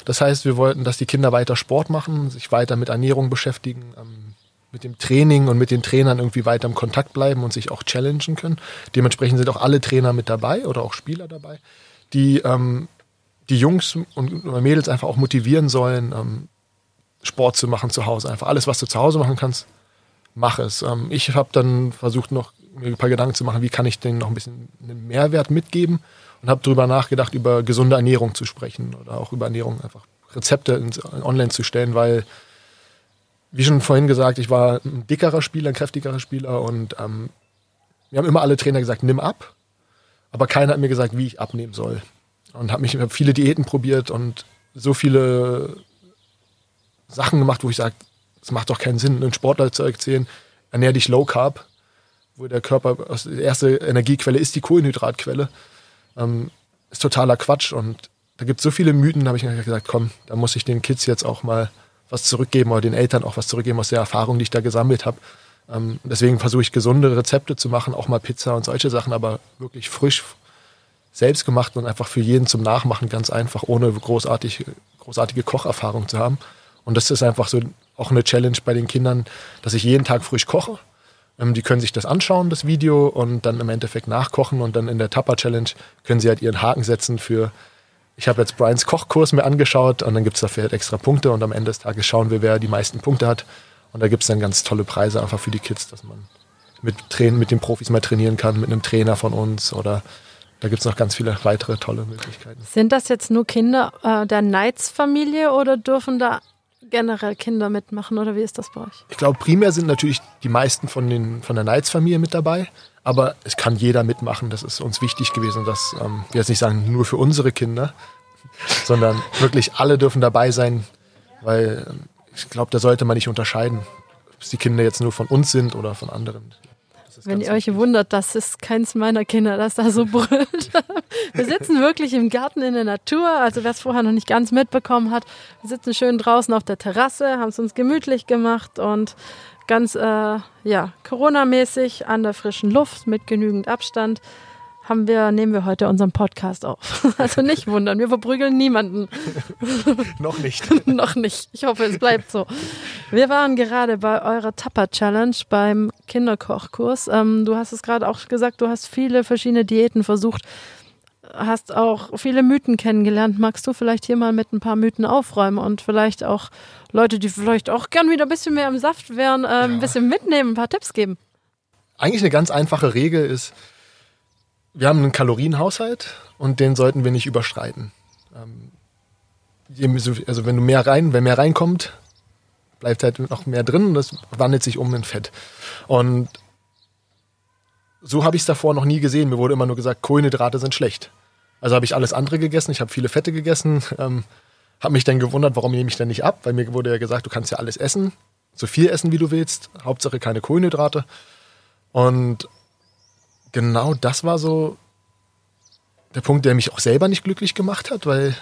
Das heißt, wir wollten, dass die Kinder weiter Sport machen, sich weiter mit Ernährung beschäftigen, ähm, mit dem Training und mit den Trainern irgendwie weiter im Kontakt bleiben und sich auch challengen können. Dementsprechend sind auch alle Trainer mit dabei oder auch Spieler dabei, die ähm, die Jungs und Mädels einfach auch motivieren sollen, ähm, Sport zu machen zu Hause. Einfach alles, was du zu Hause machen kannst, mach es. Ähm, ich habe dann versucht, noch mir ein paar Gedanken zu machen, wie kann ich denen noch ein bisschen einen Mehrwert mitgeben und habe darüber nachgedacht, über gesunde Ernährung zu sprechen oder auch über Ernährung einfach Rezepte ins, online zu stellen, weil, wie schon vorhin gesagt, ich war ein dickerer Spieler, ein kräftigerer Spieler und ähm, mir haben immer alle Trainer gesagt, nimm ab, aber keiner hat mir gesagt, wie ich abnehmen soll. Und habe mich hab viele Diäten probiert und so viele Sachen gemacht, wo ich sage, es macht doch keinen Sinn, einen Sportler zu erzählen, ernähr dich low carb, wo der Körper, die erste Energiequelle ist die Kohlenhydratquelle, ähm, ist totaler Quatsch. Und da gibt es so viele Mythen, habe ich gesagt, komm, da muss ich den Kids jetzt auch mal was zurückgeben oder den Eltern auch was zurückgeben aus der Erfahrung, die ich da gesammelt habe. Ähm, deswegen versuche ich gesunde Rezepte zu machen, auch mal Pizza und solche Sachen, aber wirklich frisch, selbst gemacht und einfach für jeden zum Nachmachen ganz einfach, ohne großartig, großartige Kocherfahrung zu haben. Und das ist einfach so auch eine Challenge bei den Kindern, dass ich jeden Tag frisch koche. Ähm, die können sich das anschauen, das Video, und dann im Endeffekt nachkochen. Und dann in der Tupper Challenge können sie halt ihren Haken setzen für, ich habe jetzt Brians Kochkurs mir angeschaut und dann gibt es dafür halt extra Punkte. Und am Ende des Tages schauen wir, wer die meisten Punkte hat. Und da gibt es dann ganz tolle Preise einfach für die Kids, dass man mit, Train mit den Profis mal trainieren kann, mit einem Trainer von uns oder da gibt es noch ganz viele weitere tolle Möglichkeiten. Sind das jetzt nur Kinder äh, der Knights-Familie oder dürfen da generell Kinder mitmachen oder wie ist das bei euch? Ich glaube, primär sind natürlich die meisten von, den, von der Knights-Familie mit dabei, aber es kann jeder mitmachen. Das ist uns wichtig gewesen, dass ähm, wir jetzt nicht sagen, nur für unsere Kinder, (laughs) sondern wirklich alle dürfen dabei sein, weil ähm, ich glaube, da sollte man nicht unterscheiden, ob die Kinder jetzt nur von uns sind oder von anderen. Wenn ihr euch wundert, das ist keins meiner Kinder, das da so brüllt. (laughs) Wir sitzen wirklich im Garten in der Natur. Also wer es vorher noch nicht ganz mitbekommen hat, wir sitzen schön draußen auf der Terrasse, haben es uns gemütlich gemacht und ganz äh, ja Corona-mäßig an der frischen Luft mit genügend Abstand haben wir, nehmen wir heute unseren Podcast auf. (laughs) Also nicht wundern, wir verprügeln niemanden. (laughs) Noch nicht. (laughs) Noch nicht. Ich hoffe, es bleibt so. Wir waren gerade bei eurer Tapper Challenge beim Kinderkochkurs. Ähm, du hast es gerade auch gesagt, du hast viele verschiedene Diäten versucht, hast auch viele Mythen kennengelernt. Magst du vielleicht hier mal mit ein paar Mythen aufräumen und vielleicht auch Leute, die vielleicht auch gern wieder ein bisschen mehr im Saft wären, äh, ja. ein bisschen mitnehmen, ein paar Tipps geben? Eigentlich eine ganz einfache Regel ist, wir haben einen Kalorienhaushalt und den sollten wir nicht überschreiten. Ähm, also wenn du mehr rein, wenn mehr reinkommt, bleibt halt noch mehr drin und das wandelt sich um in Fett. Und so habe ich es davor noch nie gesehen. Mir wurde immer nur gesagt, Kohlenhydrate sind schlecht. Also habe ich alles andere gegessen. Ich habe viele Fette gegessen. Ähm, habe mich dann gewundert, warum nehme ich denn nicht ab? Weil mir wurde ja gesagt, du kannst ja alles essen, so viel essen, wie du willst. Hauptsache keine Kohlenhydrate. Und genau das war so der Punkt, der mich auch selber nicht glücklich gemacht hat, weil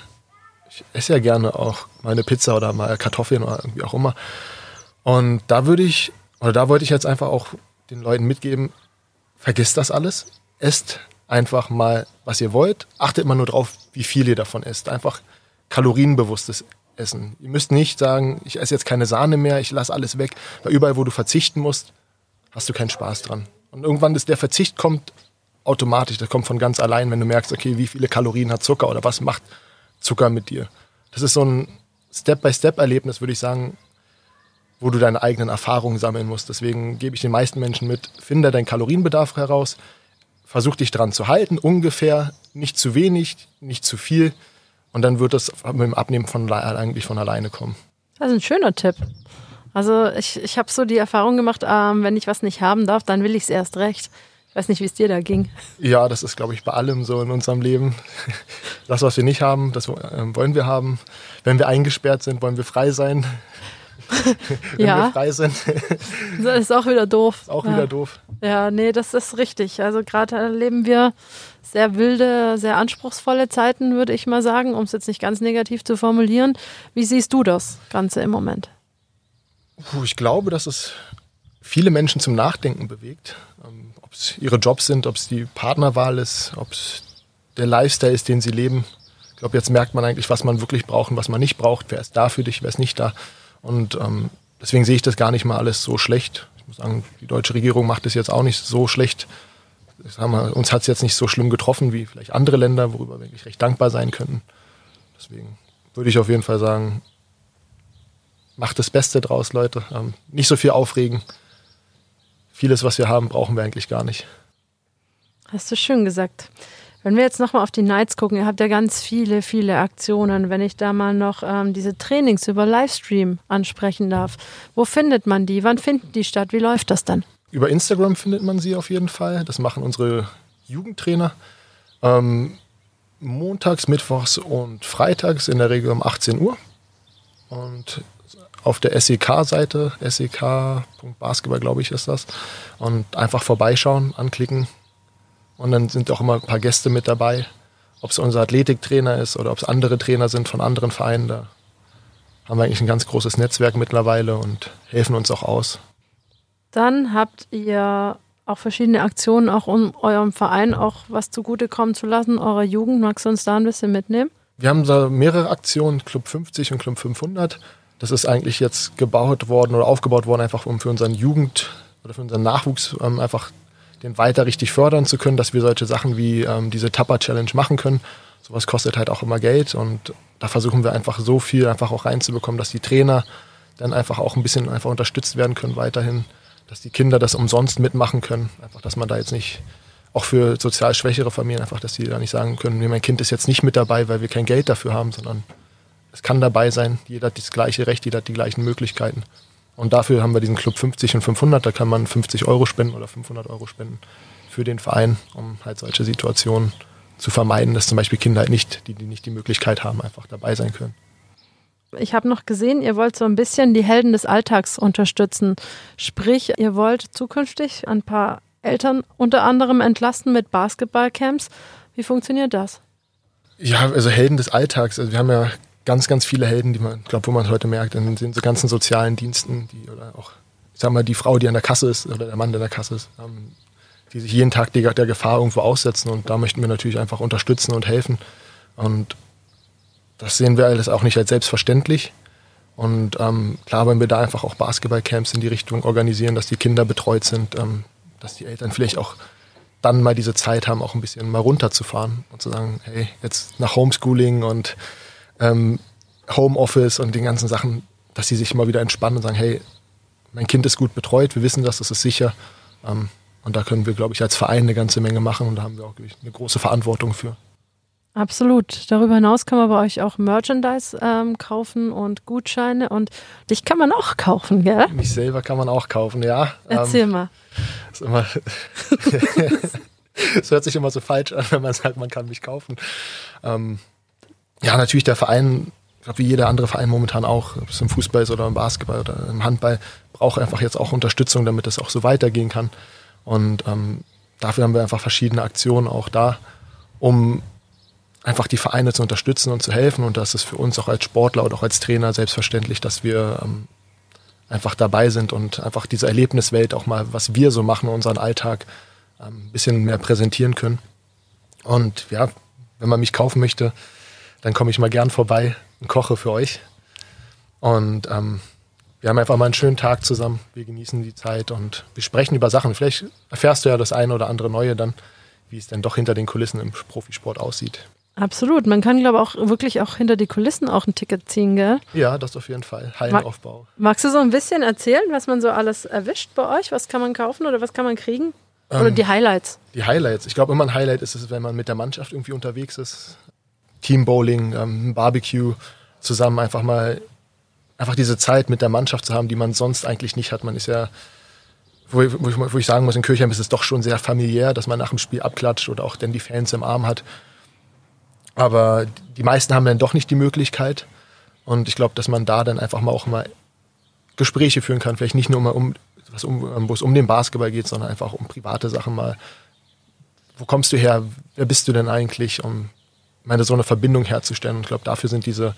ich esse ja gerne auch mal eine Pizza oder mal Kartoffeln oder irgendwie auch immer. Und da würde ich, oder da wollte ich jetzt einfach auch den Leuten mitgeben, vergisst das alles, esst einfach mal, was ihr wollt, achtet immer nur drauf, wie viel ihr davon esst. Einfach kalorienbewusstes Essen. Ihr müsst nicht sagen, ich esse jetzt keine Sahne mehr, ich lasse alles weg, weil überall, wo du verzichten musst, hast du keinen Spaß dran. Und irgendwann ist der Verzicht kommt automatisch, das kommt von ganz allein, wenn du merkst, okay, wie viele Kalorien hat Zucker oder was macht Zucker mit dir. Das ist so ein Step-by-Step-Erlebnis, würde ich sagen, wo du deine eigenen Erfahrungen sammeln musst. Deswegen gebe ich den meisten Menschen mit, finde deinen Kalorienbedarf heraus, versuch dich dran zu halten, ungefähr, nicht zu wenig, nicht zu viel. Und dann wird das mit dem Abnehmen von, eigentlich von alleine kommen. Das ist ein schöner Tipp. Also ich, ich habe so die Erfahrung gemacht, ähm, wenn ich was nicht haben darf, dann will ich es erst recht. Ich weiß nicht, wie es dir da ging. Ja, das ist, glaube ich, bei allem so in unserem Leben. (laughs) Das, was wir nicht haben, das ähm, wollen wir haben. Wenn wir eingesperrt sind, wollen wir frei sein. (laughs) Wenn ja. wir frei sind. (laughs) Das ist auch wieder doof. Ist auch ja. wieder doof. Ja, nee, das ist richtig. Also gerade erleben wir sehr wilde, sehr anspruchsvolle Zeiten, würde ich mal sagen, um es jetzt nicht ganz negativ zu formulieren. Wie siehst du das Ganze im Moment? Ich glaube, dass es viele Menschen zum Nachdenken bewegt. Ähm, ob es ihre Jobs sind, ob es die Partnerwahl ist, ob es der Lifestyle ist, den sie leben. Ich glaube, jetzt merkt man eigentlich, was man wirklich braucht und was man nicht braucht. Wer ist da für dich, wer ist nicht da. Und ähm, deswegen sehe ich das gar nicht mal alles so schlecht. Ich muss sagen, die deutsche Regierung macht es jetzt auch nicht so schlecht. Wir, uns hat es jetzt nicht so schlimm getroffen wie vielleicht andere Länder, worüber wir wirklich recht dankbar sein könnten. Deswegen würde ich auf jeden Fall sagen, macht das Beste draus, Leute. Ähm, nicht so viel aufregen. Vieles, was wir haben, brauchen wir eigentlich gar nicht. Hast du schön gesagt. Wenn wir jetzt nochmal auf die Nights gucken, ihr habt ja ganz viele, viele Aktionen. Wenn ich da mal noch ähm, diese Trainings über Livestream ansprechen darf, wo findet man die? Wann finden die statt? Wie läuft das dann? Über Instagram findet man sie auf jeden Fall. Das machen unsere Jugendtrainer. Ähm, montags, mittwochs und freitags in der Regel um 18 Uhr. Und auf der SEK-Seite, sek.basketball, glaube ich, ist das. Und einfach vorbeischauen, anklicken, und dann sind auch immer ein paar Gäste mit dabei. Ob es unser Athletiktrainer ist oder ob es andere Trainer sind von anderen Vereinen. Da haben wir eigentlich ein ganz großes Netzwerk mittlerweile und helfen uns auch aus. Dann habt ihr auch verschiedene Aktionen, auch um eurem Verein auch was zugutekommen zu lassen, eurer Jugend. Magst du uns da ein bisschen mitnehmen? Wir haben da mehrere Aktionen, Club 50 und Club 500. Das ist eigentlich jetzt gebaut worden oder aufgebaut worden, einfach um für unseren Jugend oder für unseren Nachwuchs ähm, einfach den weiter richtig fördern zu können, dass wir solche Sachen wie ähm, diese Tapper Challenge machen können. Sowas kostet halt auch immer Geld und da versuchen wir einfach so viel einfach auch reinzubekommen, dass die Trainer dann einfach auch ein bisschen einfach unterstützt werden können weiterhin, dass die Kinder das umsonst mitmachen können. Einfach, dass man da jetzt nicht, auch für sozial schwächere Familien, einfach, dass die da nicht sagen können, nee, mein Kind ist jetzt nicht mit dabei, weil wir kein Geld dafür haben, sondern es kann dabei sein, jeder hat das gleiche Recht, jeder hat die gleichen Möglichkeiten. Und dafür haben wir diesen Club 50 und 500. Da kann man 50 Euro spenden oder 500 Euro spenden für den Verein, um halt solche Situationen zu vermeiden, dass zum Beispiel Kinder halt nicht, die, die nicht die Möglichkeit haben, einfach dabei sein können. Ich habe noch gesehen, ihr wollt so ein bisschen die Helden des Alltags unterstützen. Sprich, ihr wollt zukünftig ein paar Eltern unter anderem entlasten mit Basketballcamps. Wie funktioniert das? Ja, also Helden des Alltags. Also wir haben ja ganz, ganz viele Helden, die man, glaube wo man heute merkt, in den ganzen sozialen Diensten, die oder auch, ich sag mal, die Frau, die an der Kasse ist oder der Mann, der an der Kasse ist, ähm, die sich jeden Tag der, der Gefahr irgendwo aussetzen und da möchten wir natürlich einfach unterstützen und helfen. Und das sehen wir alles auch nicht als selbstverständlich. Und ähm, klar, wenn wir da einfach auch Basketballcamps in die Richtung organisieren, dass die Kinder betreut sind, ähm, dass die Eltern vielleicht auch dann mal diese Zeit haben, auch ein bisschen mal runterzufahren und zu sagen, hey, jetzt nach Homeschooling und ähm, Homeoffice und den ganzen Sachen, dass sie sich mal wieder entspannen und sagen, hey, mein Kind ist gut betreut, wir wissen das, das ist sicher. Ähm, und da können wir, glaube ich, als Verein eine ganze Menge machen und da haben wir auch eine große Verantwortung für. Absolut. Darüber hinaus kann man bei euch auch Merchandise ähm, kaufen und Gutscheine und dich kann man auch kaufen, gell? Mich selber kann man auch kaufen, ja. Erzähl ähm, mal. Ist immer (laughs) (laughs) Es hört sich immer so falsch an, wenn man sagt, man kann mich kaufen. Ähm, ja, natürlich der Verein, ich glaube, wie jeder andere Verein momentan auch, ob es im Fußball ist oder im Basketball oder im Handball, braucht einfach jetzt auch Unterstützung, damit es auch so weitergehen kann. Und ähm, dafür haben wir einfach verschiedene Aktionen auch da, um einfach die Vereine zu unterstützen und zu helfen. Und das ist für uns auch als Sportler und auch als Trainer selbstverständlich, dass wir ähm, einfach dabei sind und einfach diese Erlebniswelt auch mal, was wir so machen, unseren Alltag, ähm, ein bisschen mehr präsentieren können. Und ja, wenn man mich kaufen möchte, dann komme ich mal gern vorbei und koche für euch. Und ähm, wir haben einfach mal einen schönen Tag zusammen. Wir genießen die Zeit und wir sprechen über Sachen. Vielleicht erfährst du ja das eine oder andere Neue dann, wie es denn doch hinter den Kulissen im Profisport aussieht. Absolut. Man kann, glaube ich, auch wirklich auch hinter die Kulissen auch ein Ticket ziehen, gell? Ja, das auf jeden Fall. Hallenaufbau. Magst du so ein bisschen erzählen, was man so alles erwischt bei euch? Was kann man kaufen oder was kann man kriegen? Oder ähm, die Highlights? Die Highlights. Ich glaube, immer ein Highlight ist es, wenn man mit der Mannschaft irgendwie unterwegs ist. Teambowling, ähm, Barbecue zusammen einfach mal einfach diese Zeit mit der Mannschaft zu haben, die man sonst eigentlich nicht hat. Man ist ja, wo, wo, ich, wo ich sagen muss, in Kirchheim ist es doch schon sehr familiär, dass man nach dem Spiel abklatscht oder auch dann die Fans im Arm hat. Aber die meisten haben dann doch nicht die Möglichkeit. Und ich glaube, dass man da dann einfach mal auch mal Gespräche führen kann. Vielleicht nicht nur mal um was um, wo es um den Basketball geht, sondern einfach um private Sachen mal. Wo kommst du her? Wer bist du denn eigentlich? Um meine so eine Verbindung herzustellen. Und ich glaube, dafür sind diese,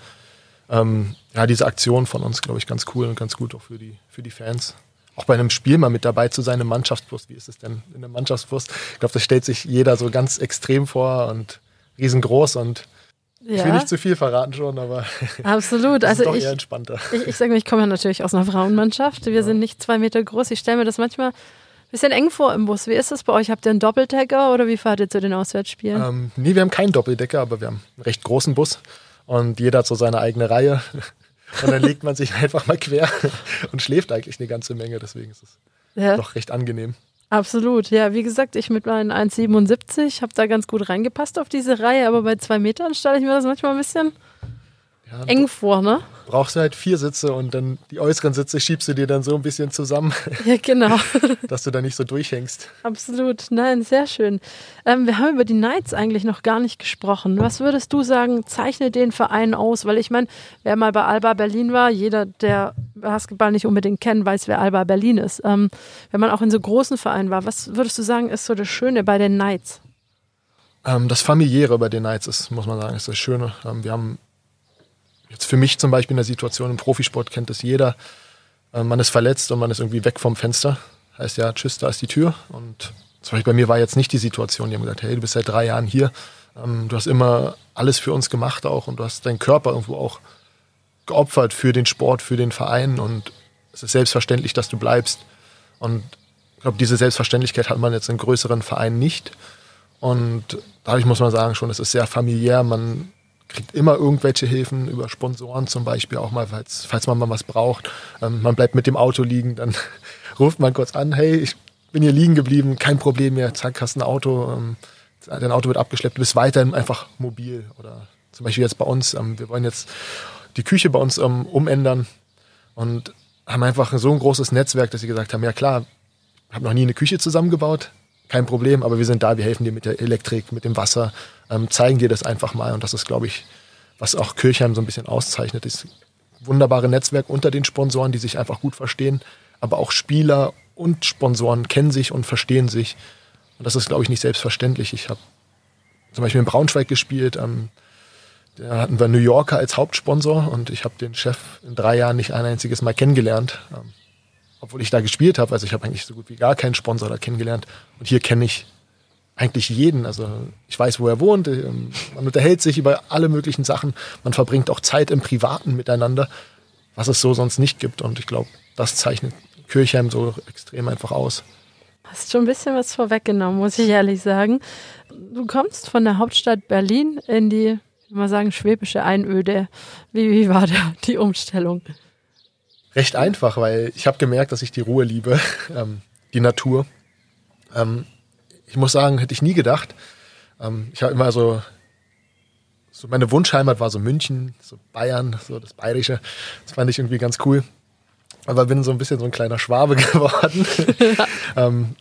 ähm, ja, diese Aktionen von uns, glaube ich, ganz cool und ganz gut auch für die, für die Fans. Auch bei einem Spiel mal mit dabei zu sein im Mannschaftsbus. Wie ist es denn in einem Mannschaftsbus? Ich glaube, das stellt sich jeder so ganz extrem vor und riesengroß und ja. Ich will nicht zu viel verraten schon, aber (laughs) absolut. das also ist doch ich, eher entspannter. Ich, ich sage mal, ich komme ja natürlich aus einer Frauenmannschaft. Wir ja. sind nicht zwei Meter groß. Ich stelle mir das manchmal bisschen eng vor im Bus. Wie ist das bei euch? Habt ihr einen Doppeldecker oder wie fahrt ihr zu den Auswärtsspielen? Ähm, nee, wir haben keinen Doppeldecker, aber wir haben einen recht großen Bus und jeder hat so seine eigene Reihe. (laughs) Und dann legt man sich einfach mal quer und schläft eigentlich eine ganze Menge. Deswegen ist es ja. doch recht angenehm. Absolut, ja. Wie gesagt, ich mit meinen 1,77 habe da ganz gut reingepasst auf diese Reihe, aber bei zwei Metern stelle ich mir das manchmal ein bisschen ja, eng vor, ne? Brauchst du halt vier Sitze und dann die äußeren Sitze schiebst du dir dann so ein bisschen zusammen. (laughs) Ja, genau. (laughs) dass du da nicht so durchhängst. Absolut, nein, sehr schön. Ähm, wir haben über die Knights eigentlich noch gar nicht gesprochen. Was würdest du sagen, zeichnet den Verein aus? Weil ich meine, wer mal bei Alba Berlin war, jeder, der Basketball nicht unbedingt kennt, weiß, wer Alba Berlin ist. Ähm, wenn man auch in so großen Vereinen war, was würdest du sagen, ist so das Schöne bei den Knights? Ähm, das Familiäre bei den Knights ist, muss man sagen, ist das Schöne. Ähm, wir haben Jetzt für mich zum Beispiel in der Situation im Profisport kennt das jeder. Äh, man ist verletzt und man ist irgendwie weg vom Fenster. Heißt ja, tschüss, da ist die Tür. Und zum Beispiel bei mir war jetzt nicht die Situation. Die haben gesagt, hey, du bist seit drei Jahren hier. Ähm, du hast immer alles für uns gemacht auch und du hast deinen Körper irgendwo auch geopfert für den Sport, für den Verein und es ist selbstverständlich, dass du bleibst. Und ich glaube, diese Selbstverständlichkeit hat man jetzt in größeren Vereinen nicht. Und dadurch muss man sagen, schon, es ist sehr familiär. Man kriegt immer irgendwelche Hilfen über Sponsoren zum Beispiel auch mal, falls, falls man mal was braucht. Ähm, man bleibt mit dem Auto liegen, dann (laughs) ruft man kurz an, hey, ich bin hier liegen geblieben, kein Problem mehr, zack, hast ein Auto, ähm, dein Auto wird abgeschleppt, du bist weiterhin einfach mobil. Oder zum Beispiel jetzt bei uns, ähm, wir wollen jetzt die Küche bei uns ähm, umändern und haben einfach so ein großes Netzwerk, dass sie gesagt haben, ja klar, ich habe noch nie eine Küche zusammengebaut, kein Problem, aber wir sind da, wir helfen dir mit der Elektrik, mit dem Wasser, ähm, zeigen dir das einfach mal. Und das ist, glaube ich, was auch Kirchheim so ein bisschen auszeichnet, ist wunderbare Netzwerk unter den Sponsoren, die sich einfach gut verstehen, aber auch Spieler und Sponsoren kennen sich und verstehen sich. Und das ist, glaube ich, nicht selbstverständlich. Ich habe zum Beispiel in Braunschweig gespielt, ähm, da hatten wir New Yorker als Hauptsponsor und ich habe den Chef in drei Jahren nicht ein einziges Mal kennengelernt. Ähm, obwohl ich da gespielt habe. Also ich habe eigentlich so gut wie gar keinen Sponsor da kennengelernt. Und hier kenne ich eigentlich jeden. Also ich weiß, wo er wohnt. Ähm, man unterhält sich über alle möglichen Sachen. Man verbringt auch Zeit im Privaten miteinander, was es so sonst nicht gibt. Und ich glaube, das zeichnet Kirchheim so extrem einfach aus. Hast schon ein bisschen was vorweggenommen, muss ich ehrlich sagen. Du kommst von der Hauptstadt Berlin in die, ich mal sagen, schwäbische Einöde. Wie, wie war da die Umstellung? recht einfach, weil ich habe gemerkt, dass ich die Ruhe liebe, (laughs) ähm, die Natur. Ähm, ich muss sagen, hätte ich nie gedacht. Ähm, ich habe immer so, so meine Wunschheimat war so München, so Bayern, so das Bayerische. Das fand ich irgendwie ganz cool. Aber bin so ein bisschen so ein kleiner Schwabe (laughs) geworden. ja, ähm,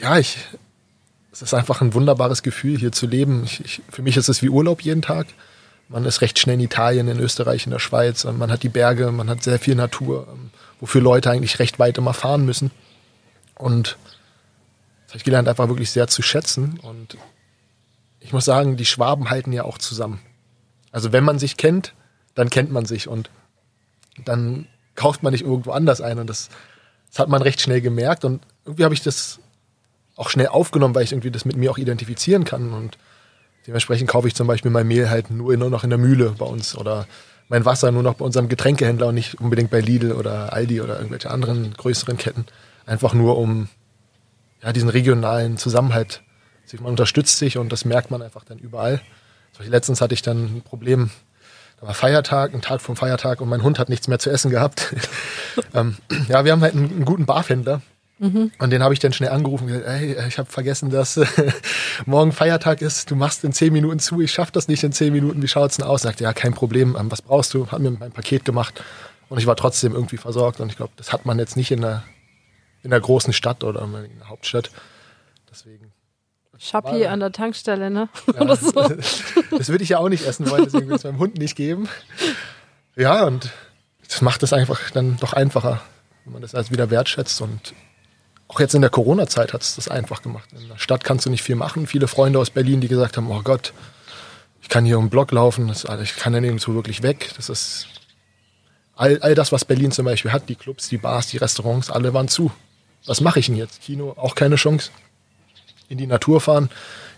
ja ich, es ist einfach ein wunderbares Gefühl, hier zu leben. Ich, ich, für mich ist es wie Urlaub jeden Tag. Man ist recht schnell in Italien, in Österreich, in der Schweiz. Man hat die Berge, man hat sehr viel Natur, ähm, wofür Leute eigentlich recht weit immer fahren müssen. Und habe ich gelernt, einfach wirklich sehr zu schätzen. Und ich muss sagen, die Schwaben halten ja auch zusammen. Also wenn man sich kennt, dann kennt man sich und dann kauft man nicht irgendwo anders ein. Und das, das hat man recht schnell gemerkt. Und irgendwie habe ich das auch schnell aufgenommen, weil ich irgendwie das mit mir auch identifizieren kann. Und Dementsprechend kaufe ich zum Beispiel mein Mehl halt nur, nur noch in der Mühle bei uns oder mein Wasser nur noch bei unserem Getränkehändler und nicht unbedingt bei Lidl oder Aldi oder irgendwelche anderen größeren Ketten. Einfach nur um ja, diesen regionalen Zusammenhalt. Also man unterstützt sich und das merkt man einfach dann überall. Letztens hatte ich dann ein Problem, da war Feiertag, ein Tag vom Feiertag und mein Hund hat nichts mehr zu essen gehabt. (laughs) ähm, ja, wir haben halt einen, einen guten Barfhändler Mhm. Und den habe ich dann schnell angerufen und gesagt, ey, ich habe vergessen, dass äh, (laughs) morgen Feiertag ist, du machst in zehn Minuten zu, ich schaffe das nicht in zehn Minuten, wie schaut's denn aus? Sagte, ja, kein Problem, ähm, was brauchst du? Hat mir mein Paket gemacht und ich war trotzdem irgendwie versorgt und ich glaube, das hat man jetzt nicht in der, in der großen Stadt oder in der Hauptstadt. Deswegen. Schappi an der Tankstelle, ne? (laughs) Ja, Oder so. (laughs) Das würde ich ja auch nicht essen wollen, deswegen will ich es meinem Hund nicht geben. Ja, und das macht es einfach dann doch einfacher wenn man das als wieder wertschätzt. Und auch jetzt in der Corona-Zeit hat es das einfach gemacht. In der Stadt kannst du nicht viel machen. Viele Freunde aus Berlin, die gesagt haben, oh Gott, ich kann hier um den Block laufen, das, ich kann ja nirgendwo wirklich weg. Das ist all, all das, was Berlin zum Beispiel hat, die Clubs, die Bars, die Restaurants, alle waren zu. Was mache ich denn jetzt? Kino, auch keine Chance. In die Natur fahren.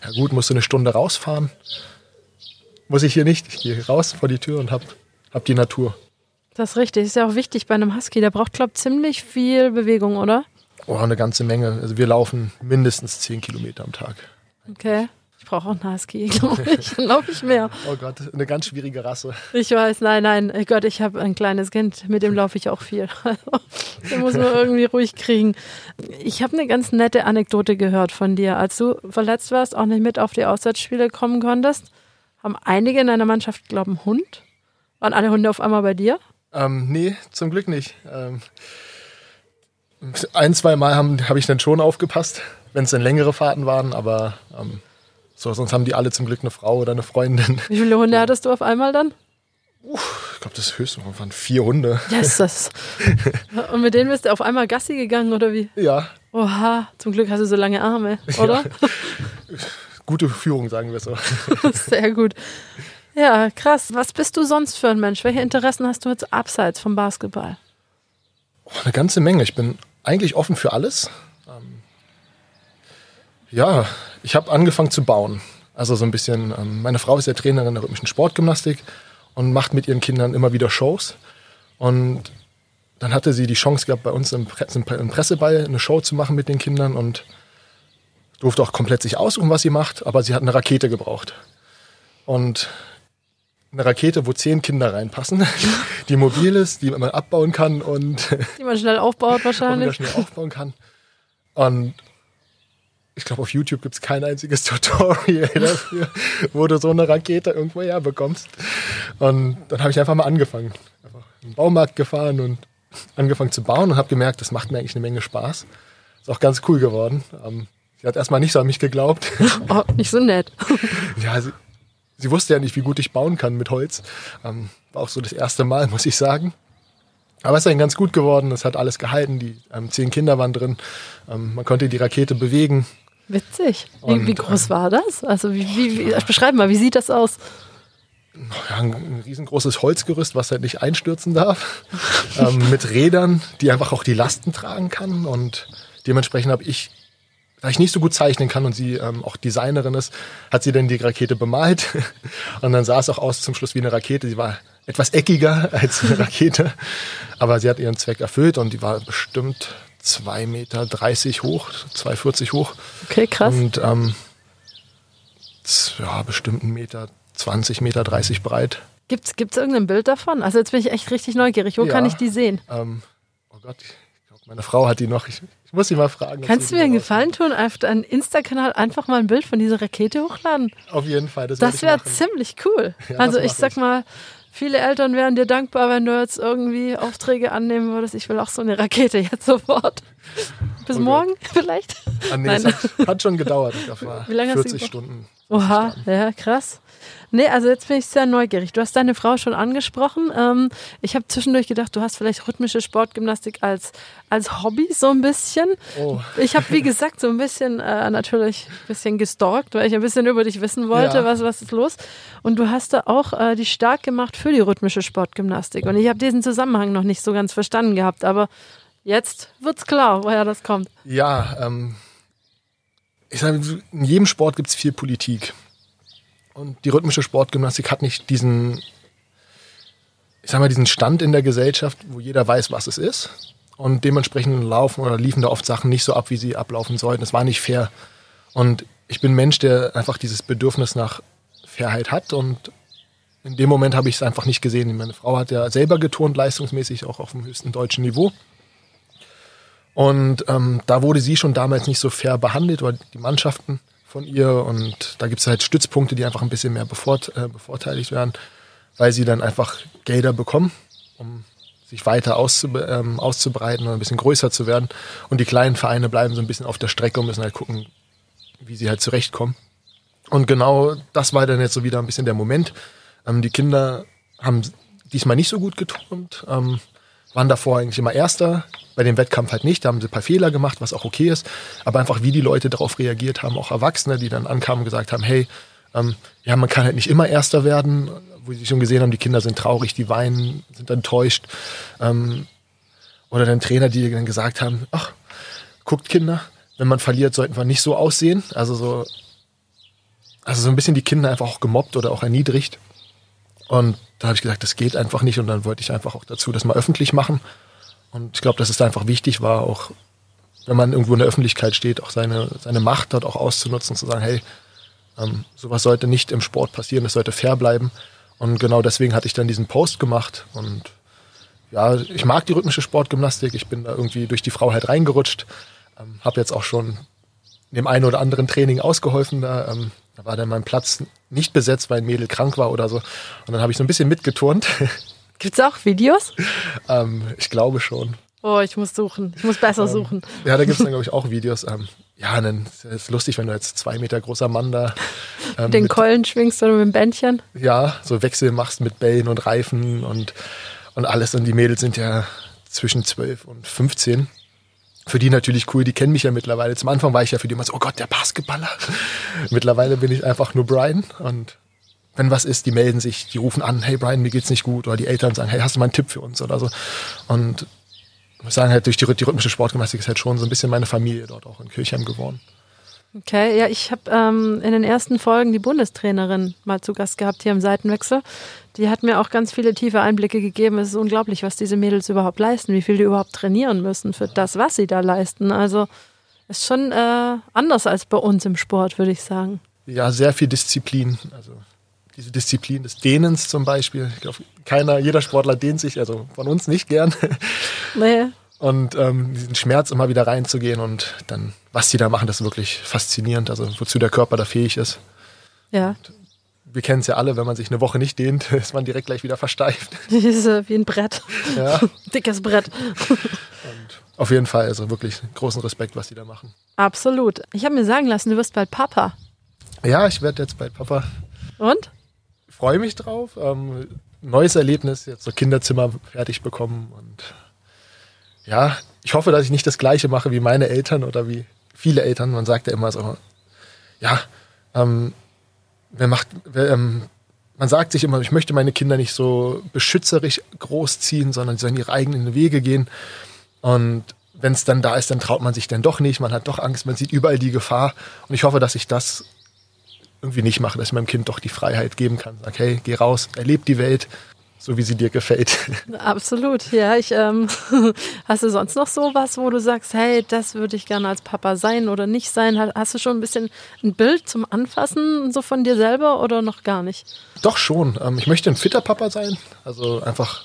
Ja gut, musst du eine Stunde rausfahren. Muss ich hier nicht. Ich gehe raus vor die Tür und hab, hab die Natur. Das ist richtig. Ist ja auch wichtig bei einem Husky. Der braucht, glaube ich, ziemlich viel Bewegung, oder? Oh, eine ganze Menge. Also wir laufen mindestens 10 Kilometer am Tag. Okay. Ich brauche auch einen Husky, (laughs) glaube ich. glaube ich mehr. Oh Gott, eine ganz schwierige Rasse. Ich weiß, nein, nein. Oh Gott, ich habe ein kleines Kind. Mit dem laufe ich auch viel. (laughs) Den muss man irgendwie ruhig kriegen. Ich habe eine ganz nette Anekdote gehört von dir. Als du verletzt warst, auch nicht mit auf die Auswärtsspiele kommen konntest, haben einige in deiner Mannschaft, glaube ich, einen Hund. Waren alle Hunde auf einmal bei dir? Ähm, nee, zum Glück nicht. Ähm, ein, zwei Mal habe hab ich dann schon aufgepasst, wenn es dann längere Fahrten waren, aber ähm, so, sonst haben die alle zum Glück eine Frau oder eine Freundin. (laughs) Wie viele Hunde hattest du auf einmal dann? Ich glaube, das höchste waren vier Hunde. Yes, (laughs) Und mit denen bist du auf einmal Gassi gegangen, oder wie? Ja. Oha, zum Glück hast du so lange Arme, (laughs) oder? Ja. Gute Führung, sagen wir so. Sehr gut. Ja, krass. Was bist du sonst für ein Mensch? Welche Interessen hast du jetzt abseits vom Basketball? Oh, eine ganze Menge. Ich bin eigentlich offen für alles. Ja, ich habe angefangen zu bauen. Also so ein bisschen, ähm, meine Frau ist ja Trainerin der rhythmischen Sportgymnastik und macht mit ihren Kindern immer wieder Shows. Und dann hatte sie die Chance gehabt, bei uns im, Pre im Presseball eine Show zu machen mit den Kindern und durfte auch komplett sich aussuchen, was sie macht, aber sie hat eine Rakete gebraucht. Und eine Rakete, wo zehn Kinder reinpassen, (laughs) die mobil ist, die man abbauen kann und die man schnell aufbaut wahrscheinlich. (laughs) Die man schnell aufbauen kann. Und ich glaube, auf YouTube gibt es kein einziges (laughs) Tutorial dafür, wo du so eine Rakete irgendwo herbekommst. Und dann habe ich einfach mal angefangen. Einfach in den Baumarkt gefahren und angefangen zu bauen und habe gemerkt, das macht mir eigentlich eine Menge Spaß. Ist auch ganz cool geworden. Ähm, sie hat erstmal nicht so an mich geglaubt. (laughs) Oh, nicht so nett. (laughs) ja, sie, sie, wusste ja nicht, wie gut ich bauen kann mit Holz. Ähm, war auch so das erste Mal, muss ich sagen. Aber es ist dann ganz gut geworden. Es hat alles gehalten. Die ähm, zehn Kinder waren drin. Ähm, man konnte die Rakete bewegen. Witzig. Wie, und, wie groß äh, war das? Also wie, wie, wie, beschreib mal, wie sieht das aus? Ein riesengroßes Holzgerüst, was halt nicht einstürzen darf, (laughs) ähm, mit Rädern, die einfach auch die Lasten tragen kann. Und dementsprechend habe ich, da ich nicht so gut zeichnen kann und sie ähm, auch Designerin ist, hat sie dann die Rakete bemalt. (laughs) Und dann sah es auch aus zum Schluss wie eine Rakete. Sie war etwas eckiger als eine (laughs) Rakete, aber sie hat ihren Zweck erfüllt und die war bestimmt 2,30 Meter hoch, 2,40 hoch. Okay, krass. Und ähm, ja, bestimmt 1 Meter, 20 Meter 30 breit. Gibt's, gibt's irgendein Bild davon? Also jetzt bin ich echt richtig neugierig. Wo ja, kann ich die sehen? Ähm, oh Gott, ich glaube, meine Frau hat die noch. Ich, ich muss sie mal fragen. Kannst du mir einen Gefallen tun, auf deinen Insta-Kanal einfach mal ein Bild von dieser Rakete hochladen? Auf jeden Fall. Das, das wäre ziemlich cool. (laughs) Ja, also ich sag mal, Viele Eltern wären dir dankbar, wenn du jetzt irgendwie Aufträge annehmen würdest. Ich will auch so eine Rakete jetzt sofort. Bis okay. morgen (laughs) vielleicht? Ah, nee, Nein. Hat, hat, schon gedauert. Wie lange 40 Stunden. Oha, ja, krass. Nee, also jetzt bin ich sehr neugierig. Du hast deine Frau schon angesprochen. Ähm, ich habe zwischendurch gedacht, du hast vielleicht rhythmische Sportgymnastik als, als Hobby so ein bisschen. Oh. Ich habe, wie gesagt, so ein bisschen äh, natürlich ein bisschen gestalkt, weil ich ein bisschen über dich wissen wollte, ja. was, was ist los. Und du hast da auch äh, dich stark gemacht für die rhythmische Sportgymnastik. Und ich habe diesen Zusammenhang noch nicht so ganz verstanden gehabt, aber jetzt wird's klar, woher das kommt. Ja, ähm, ich sage, in jedem Sport gibt es viel Politik. Und die rhythmische Sportgymnastik hat nicht diesen, ich sag mal, diesen Stand in der Gesellschaft, wo jeder weiß, was es ist. Und dementsprechend laufen oder liefen da oft Sachen nicht so ab, wie sie ablaufen sollten. Es war nicht fair. Und ich bin Mensch, der einfach dieses Bedürfnis nach Fairheit hat. Und in dem Moment habe ich es einfach nicht gesehen. Meine Frau hat ja selber geturnt, leistungsmäßig, auch auf dem höchsten deutschen Niveau. Und ähm, da wurde sie schon damals nicht so fair behandelt, weil die Mannschaften von ihr und da gibt es halt Stützpunkte, die einfach ein bisschen mehr bevort, äh, bevorteiligt werden, weil sie dann einfach Gelder bekommen, um sich weiter auszu, ähm, auszubreiten und ein bisschen größer zu werden. Und die kleinen Vereine bleiben so ein bisschen auf der Strecke und müssen halt gucken, wie sie halt zurechtkommen. Und genau das war dann jetzt so wieder ein bisschen der Moment. Ähm, die Kinder haben diesmal nicht so gut geturnt. Ähm, waren davor eigentlich immer Erster, bei dem Wettkampf halt nicht, da haben sie ein paar Fehler gemacht, was auch okay ist, aber einfach wie die Leute darauf reagiert haben, auch Erwachsene, die dann ankamen und gesagt haben, hey, ähm, ja, man kann halt nicht immer Erster werden, wo sie schon gesehen haben, die Kinder sind traurig, die weinen, sind enttäuscht. Ähm, oder dann Trainer, die dann gesagt haben, ach, guckt Kinder, wenn man verliert, sollten wir nicht so aussehen. Also so, also so ein bisschen die Kinder einfach auch gemobbt oder auch erniedrigt. Und da habe ich gesagt, das geht einfach nicht. Und dann wollte ich einfach auch dazu das mal öffentlich machen. Und ich glaube, dass es da einfach wichtig war, auch wenn man irgendwo in der Öffentlichkeit steht, auch seine, seine Macht dort auch auszunutzen, zu sagen, hey, ähm, sowas sollte nicht im Sport passieren, es sollte fair bleiben. Und genau deswegen hatte ich dann diesen Post gemacht. Und ja, ich mag die rhythmische Sportgymnastik. Ich bin da irgendwie durch die Frau halt reingerutscht. Ähm, habe jetzt auch schon dem einen oder anderen Training ausgeholfen. Da, ähm, da war dann mein Platz nicht besetzt, weil ein Mädel krank war oder so. Und dann habe ich so ein bisschen mitgeturnt. (laughs) Gibt es auch Videos? ähm, ich glaube schon. Oh, ich muss suchen. Ich muss besser Ähm, suchen. Ja, da gibt es dann, glaube (laughs) ich, auch Videos. Ähm, ja, dann ist es lustig, wenn du als zwei Meter großer Mann da ähm, Den mit, Keulen schwingst oder mit dem Bändchen. ja, so Wechsel machst mit Bällen und Reifen und, und alles. Und die Mädels sind ja zwischen 12 und 15. Für die natürlich cool, die kennen mich ja mittlerweile. Zum Anfang war ich ja für die immer so, oh Gott, der Basketballer. (laughs) mittlerweile bin ich einfach nur Brian und wenn was ist, die melden sich, die rufen an, hey Brian, mir geht's nicht gut. Oder die Eltern sagen, hey, hast du mal einen Tipp für uns oder so. Und ich muss sagen, halt durch die, die rhythmische Sportgymnastik ist halt schon so ein bisschen meine Familie dort auch in Kirchheim geworden. Okay, ja, ich habe ähm, in den ersten Folgen die Bundestrainerin mal zu Gast gehabt hier im Seitenwechsel. Die hat mir auch ganz viele tiefe Einblicke gegeben. Es ist unglaublich, was diese Mädels überhaupt leisten, wie viel die überhaupt trainieren müssen für das, was sie da leisten. Also ist schon äh, anders als bei uns im Sport, würde ich sagen. Ja, sehr viel Disziplin. Also diese Disziplin des Dehnens zum Beispiel. Ich glaube, keiner, jeder Sportler dehnt sich, also von uns nicht gern. Nee. Und ähm, diesen Schmerz immer wieder reinzugehen und dann, was die da machen, das ist wirklich faszinierend. Also wozu der Körper da fähig ist. Ja, Wir kennen es ja alle, wenn man sich eine Woche nicht dehnt, (laughs) ist man direkt gleich wieder versteift. (laughs) diese wie ein Brett. Ja. (laughs) Dickes Brett. Auf jeden Fall, also wirklich großen Respekt, was die da machen. Absolut. Ich habe mir sagen lassen, du wirst bald Papa. Ja, ich werde jetzt bei Papa Und? freue mich drauf. Ähm, neues Erlebnis, jetzt so Kinderzimmer fertig bekommen und ja, ich hoffe, dass ich nicht das Gleiche mache wie meine Eltern oder wie viele Eltern. Man sagt ja immer so, ja, ähm, wer macht, wer, ähm, man sagt sich immer, ich möchte meine Kinder nicht so beschützerisch großziehen, sondern sie sollen ihre eigenen Wege gehen. Und wenn es dann da ist, dann traut man sich dann doch nicht. Man hat doch Angst, man sieht überall die Gefahr. Und ich hoffe, dass ich das irgendwie nicht mache, dass ich meinem Kind doch die Freiheit geben kann. Sag, hey, geh raus, erleb die Welt, so wie sie dir gefällt. Absolut, ja. Ich, ähm, (laughs) hast du sonst noch sowas, wo du sagst, hey, das würde ich gerne als Papa sein oder nicht sein? Ha- Hast du schon ein bisschen ein Bild zum Anfassen so von dir selber oder noch gar nicht? Doch schon. Ähm, ich möchte ein fitter Papa sein. Also einfach,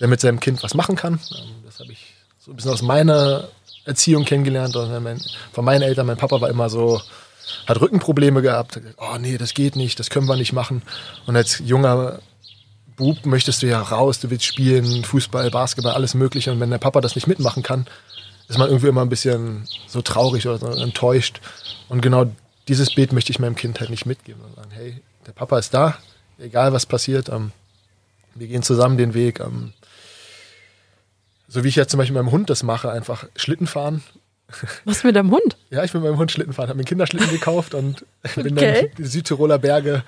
der mit seinem Kind was machen kann. Ähm, das habe ich so ein bisschen aus meiner Erziehung kennengelernt. Von meinen Eltern, mein Papa war immer so, hat Rückenprobleme gehabt. Oh nee, das geht nicht, das können wir nicht machen. Und als junger Bub möchtest du ja raus, du willst spielen, Fußball, Basketball, alles Mögliche. Und wenn der Papa das nicht mitmachen kann, ist man irgendwie immer ein bisschen so traurig oder so enttäuscht. Und genau dieses Bild möchte ich meinem Kind halt nicht mitgeben. Und sagen, hey, der Papa ist da, egal was passiert, ähm, wir gehen zusammen den Weg. Ähm, so wie ich jetzt zum Beispiel meinem Hund das mache, einfach Schlitten fahren. Was mit deinem Hund? Ja, ich bin mit meinem Hund Schlitten fahren, habe mir einen Kinderschlitten gekauft und (laughs) bin Okay. dann die Südtiroler Berge,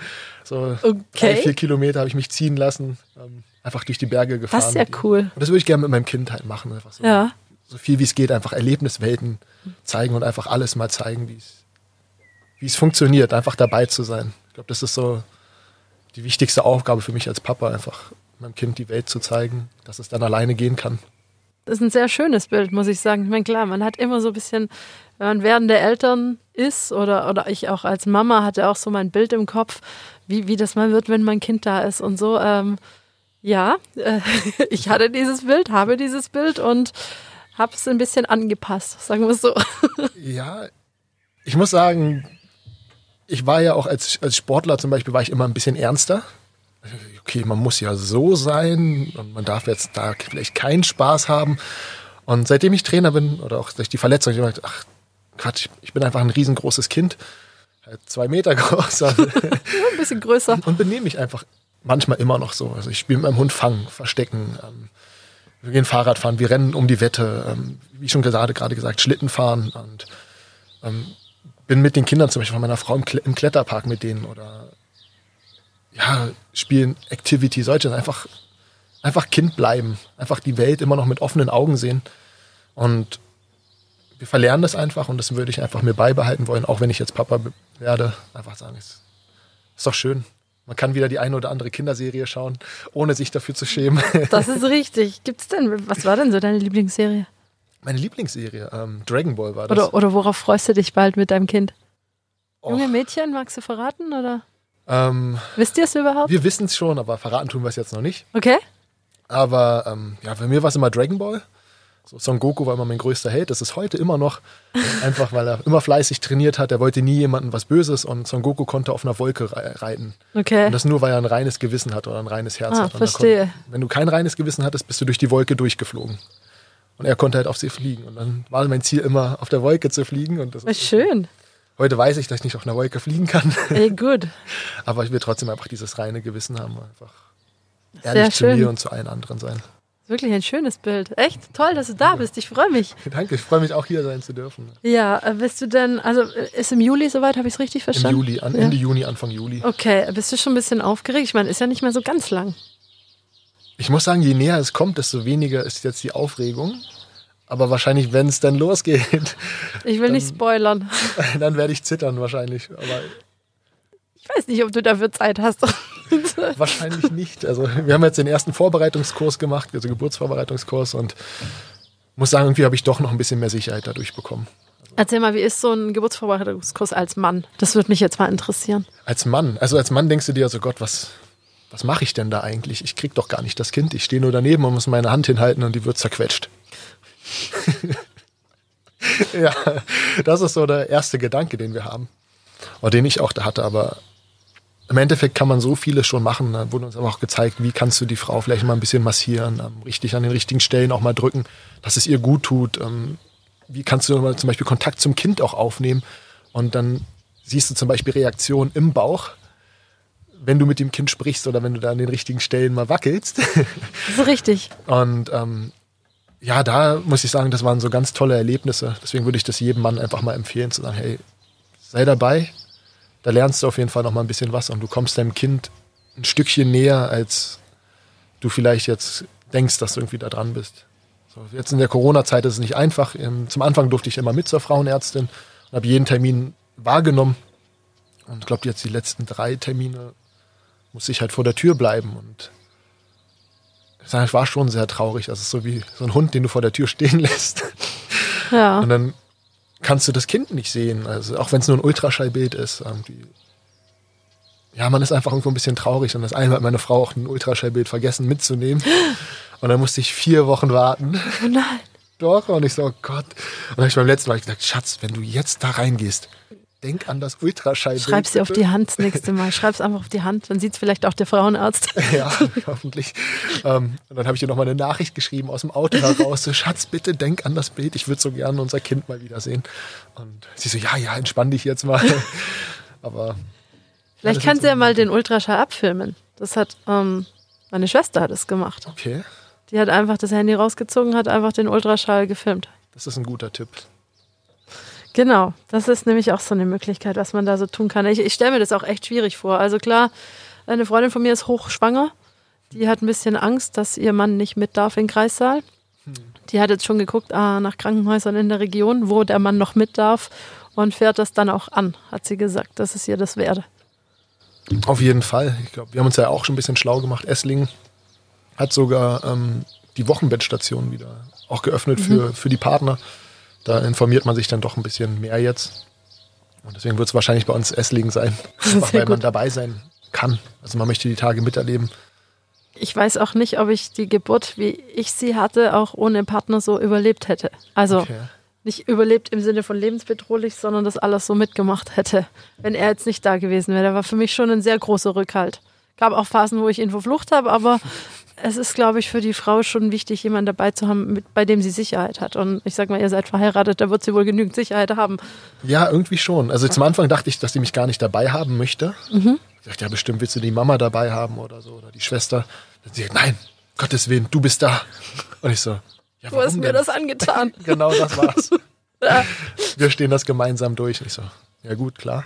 so Okay. drei, vier Kilometer habe ich mich ziehen lassen, ähm, einfach durch die Berge gefahren. Das ist ja cool. Und das würde ich gerne mit meinem Kind halt machen. Einfach so, Ja. so viel wie es geht, einfach Erlebniswelten zeigen und einfach alles mal zeigen, wie es wie es funktioniert, einfach dabei zu sein. Ich glaube, das ist so die wichtigste Aufgabe für mich als Papa, einfach meinem Kind die Welt zu zeigen, dass es dann alleine gehen kann. Das ist ein sehr schönes Bild, muss ich sagen. Ich meine, klar, man hat immer so ein bisschen, wenn man werdende Eltern ist oder, oder ich auch als Mama hatte auch so mein Bild im Kopf, wie, wie das mal wird, wenn mein Kind da ist und so. Ähm, ja, äh, (laughs) ich hatte dieses Bild, habe dieses Bild und habe es ein bisschen angepasst, sagen wir es so. (laughs) Ja, ich muss sagen, ich war ja auch als, als Sportler zum Beispiel, war ich immer ein bisschen ernster. Okay, man muss ja so sein und man darf jetzt da vielleicht keinen Spaß haben. Und seitdem ich Trainer bin oder auch durch die Verletzung, ich habe gedacht, ach Quatsch, ich bin einfach ein riesengroßes Kind, halt zwei Meter (laughs) groß (laughs) also, ein bisschen größer. und benehme mich einfach manchmal immer noch so. Also ich spiele mit meinem Hund Fangen, Verstecken. Ähm, wir gehen Fahrrad fahren, wir rennen um die Wette, ähm, wie schon gerade gerade gesagt, Schlitten fahren und ähm, bin mit den Kindern zum Beispiel von meiner Frau im Kletterpark mit denen oder ja, spielen Activity, solche einfach, einfach Kind bleiben, einfach die Welt immer noch mit offenen Augen sehen und wir verlernen das einfach und das würde ich einfach mir beibehalten wollen, auch wenn ich jetzt Papa werde, einfach sagen, es ist doch schön. Man kann wieder die eine oder andere Kinderserie schauen, ohne sich dafür zu schämen. (laughs) Das ist richtig. Gibt's denn, was war denn so deine Lieblingsserie? Meine Lieblingsserie, ähm, Dragon Ball war das. Oder, oder worauf freust du dich bald mit deinem Kind? Och, Junge Mädchen, magst du verraten? Oder ähm, wisst ihr es überhaupt? wir wissen es schon, aber verraten tun wir es jetzt noch nicht. Okay. Aber ähm, ja, bei mir war es immer Dragon Ball. So, Son Goku war immer mein größter Held. Das ist heute immer noch. (laughs) Einfach weil er immer fleißig trainiert hat. Er wollte nie jemandem was Böses und Son Goku konnte auf einer Wolke rei- reiten. Okay. Und das nur, weil er ein reines Gewissen hat oder ein reines Herz Ah, hat. Und er verstehe. Konnte, wenn du kein reines Gewissen hattest, bist du durch die Wolke durchgeflogen. Und er konnte halt auf sie fliegen. Und dann war mein Ziel immer, auf der Wolke zu fliegen. Und das ist, schön. Heute weiß ich, dass ich nicht auf einer Wolke fliegen kann. (laughs) Ey, gut. (laughs) Aber ich will trotzdem einfach dieses reine Gewissen haben. Einfach Sehr ehrlich zu schön. mir und zu allen anderen sein. Wirklich ein schönes Bild. Echt toll, dass du da bist. Ich freue mich. (laughs) Danke, ich freue mich auch hier sein zu dürfen. Ja, äh, bist du denn, also äh, ist im Juli soweit, habe ich es richtig Im verstanden? Juli, an, Ja. Ende Juni, Anfang Juli. Okay, bist du schon ein bisschen aufgeregt? Ich meine, ist ja nicht mehr so ganz lang. Ich muss sagen, je näher es kommt, desto weniger ist jetzt die Aufregung. Aber wahrscheinlich, wenn es dann losgeht, Ich will nicht spoilern. (laughs) dann werde ich zittern wahrscheinlich. Aber Ich weiß nicht, ob du dafür Zeit hast. (laughs) wahrscheinlich nicht. Also wir haben jetzt den ersten Vorbereitungskurs gemacht, also Geburtsvorbereitungskurs und muss sagen, irgendwie habe ich doch noch ein bisschen mehr Sicherheit dadurch bekommen. Erzähl mal, wie ist so ein Geburtsvorbereitungskurs als Mann? Das würde mich jetzt mal interessieren. Als Mann, also als Mann denkst du dir, also Gott, was, was mache ich denn da eigentlich? Ich krieg doch gar nicht das Kind. Ich stehe nur daneben und muss meine Hand hinhalten und die wird zerquetscht. (laughs) ja, das ist so der erste Gedanke, den wir haben. Oder den ich auch da hatte, aber im Endeffekt kann man so vieles schon machen. Da wurde uns aber auch gezeigt, wie kannst du die Frau vielleicht mal ein bisschen massieren, ähm, richtig an den richtigen Stellen auch mal drücken, dass es ihr gut tut. Ähm, wie kannst du mal zum Beispiel Kontakt zum Kind auch aufnehmen und dann siehst du zum Beispiel Reaktionen im Bauch, wenn du mit dem Kind sprichst oder wenn du da an den richtigen Stellen mal wackelst. Das ist richtig. (laughs) Und ähm, ja, da muss ich sagen, das waren so ganz tolle Erlebnisse. Deswegen würde ich das jedem Mann einfach mal empfehlen, zu sagen, hey, sei dabei. Da lernst du auf jeden Fall noch mal ein bisschen was und du kommst deinem Kind ein Stückchen näher, als du vielleicht jetzt denkst, dass du irgendwie da dran bist. So, jetzt in der Corona-Zeit ist es nicht einfach. Ähm, Zum Anfang durfte ich immer mit zur Frauenärztin und habe jeden Termin wahrgenommen. Und ich glaube, jetzt die letzten drei Termine musste ich halt vor der Tür bleiben und es war schon sehr traurig. Das ist so wie so ein Hund, den du vor der Tür stehen (laughs) lässt. Ja. Und dann kannst du das Kind nicht sehen. Also auch wenn es nur ein Ultraschallbild ist. Irgendwie. Ja, man ist einfach irgendwo ein bisschen traurig. Und das eine hat meine Frau auch ein Ultraschallbild vergessen mitzunehmen. (gasps) Und dann musste ich vier Wochen warten. Oh nein. Doch. Und ich so, oh Gott. Und dann habe ich beim letzten Mal gesagt, Schatz, wenn du jetzt da reingehst, denk an das Ultraschallbild. Schreib sie auf die Hand das nächste Mal. Schreib's einfach auf die Hand. Dann sieht's vielleicht auch der Frauenarzt. (laughs) Ja, hoffentlich. Ähm, und dann habe ich ihr nochmal eine Nachricht geschrieben aus dem Auto heraus. So, Schatz, bitte denk an das Bild. Ich würde so gerne unser Kind mal wiedersehen. Und sie so, ja, ja, entspann dich jetzt mal. (laughs) Aber Vielleicht das kann ist sie ja mal den Ultraschall abfilmen. Das hat, ähm, meine Schwester hat es gemacht. okay, Die hat einfach das Handy rausgezogen, hat einfach den Ultraschall gefilmt. das ist ein guter Tipp. Genau, das ist nämlich auch so eine Möglichkeit, was man da so tun kann. Ich, ich stelle mir das auch echt schwierig vor. Also klar, eine Freundin von mir ist hochschwanger. Die hat ein bisschen Angst, dass ihr Mann nicht mit darf in den Kreissaal. Die hat jetzt schon geguckt ah, nach Krankenhäusern in der Region, wo der Mann noch mit darf und fährt das dann auch an, hat sie gesagt, dass es ihr das werde. Auf jeden Fall. Ich glaube, wir haben uns ja auch schon ein bisschen schlau gemacht. Esslingen hat sogar ähm, die Wochenbettstation wieder auch geöffnet Mhm. für, für die Partner. Da informiert man sich dann doch ein bisschen mehr jetzt. Und deswegen wird es wahrscheinlich bei uns Esslingen sein, (laughs) (laughs) weil man gut. dabei sein kann. Also man möchte die Tage miterleben. Ich weiß auch nicht, ob ich die Geburt, wie ich sie hatte, auch ohne Partner so überlebt hätte. Also Okay. nicht überlebt im Sinne von lebensbedrohlich, sondern das alles so mitgemacht hätte, wenn er jetzt nicht da gewesen wäre. Der war für mich schon ein sehr großer Rückhalt. Gab auch Phasen, wo ich ihn verflucht habe, aber es ist, glaube ich, für die Frau schon wichtig, jemanden dabei zu haben, mit, bei dem sie Sicherheit hat. Und ich sag mal, ihr seid verheiratet, da wird sie wohl genügend Sicherheit haben. Ja, irgendwie schon. Also zum Anfang dachte ich, dass die mich gar nicht dabei haben möchte. Ich dachte, ja, bestimmt willst du die Mama dabei haben oder so oder die Schwester. Dann sie sagt, nein, Gottes Willen, du bist da. Und ich so, ja, Du hast mir denn? das angetan. (laughs) Genau das war's. Ja. (laughs) Wir stehen das gemeinsam durch. Und ich so, ja gut, klar.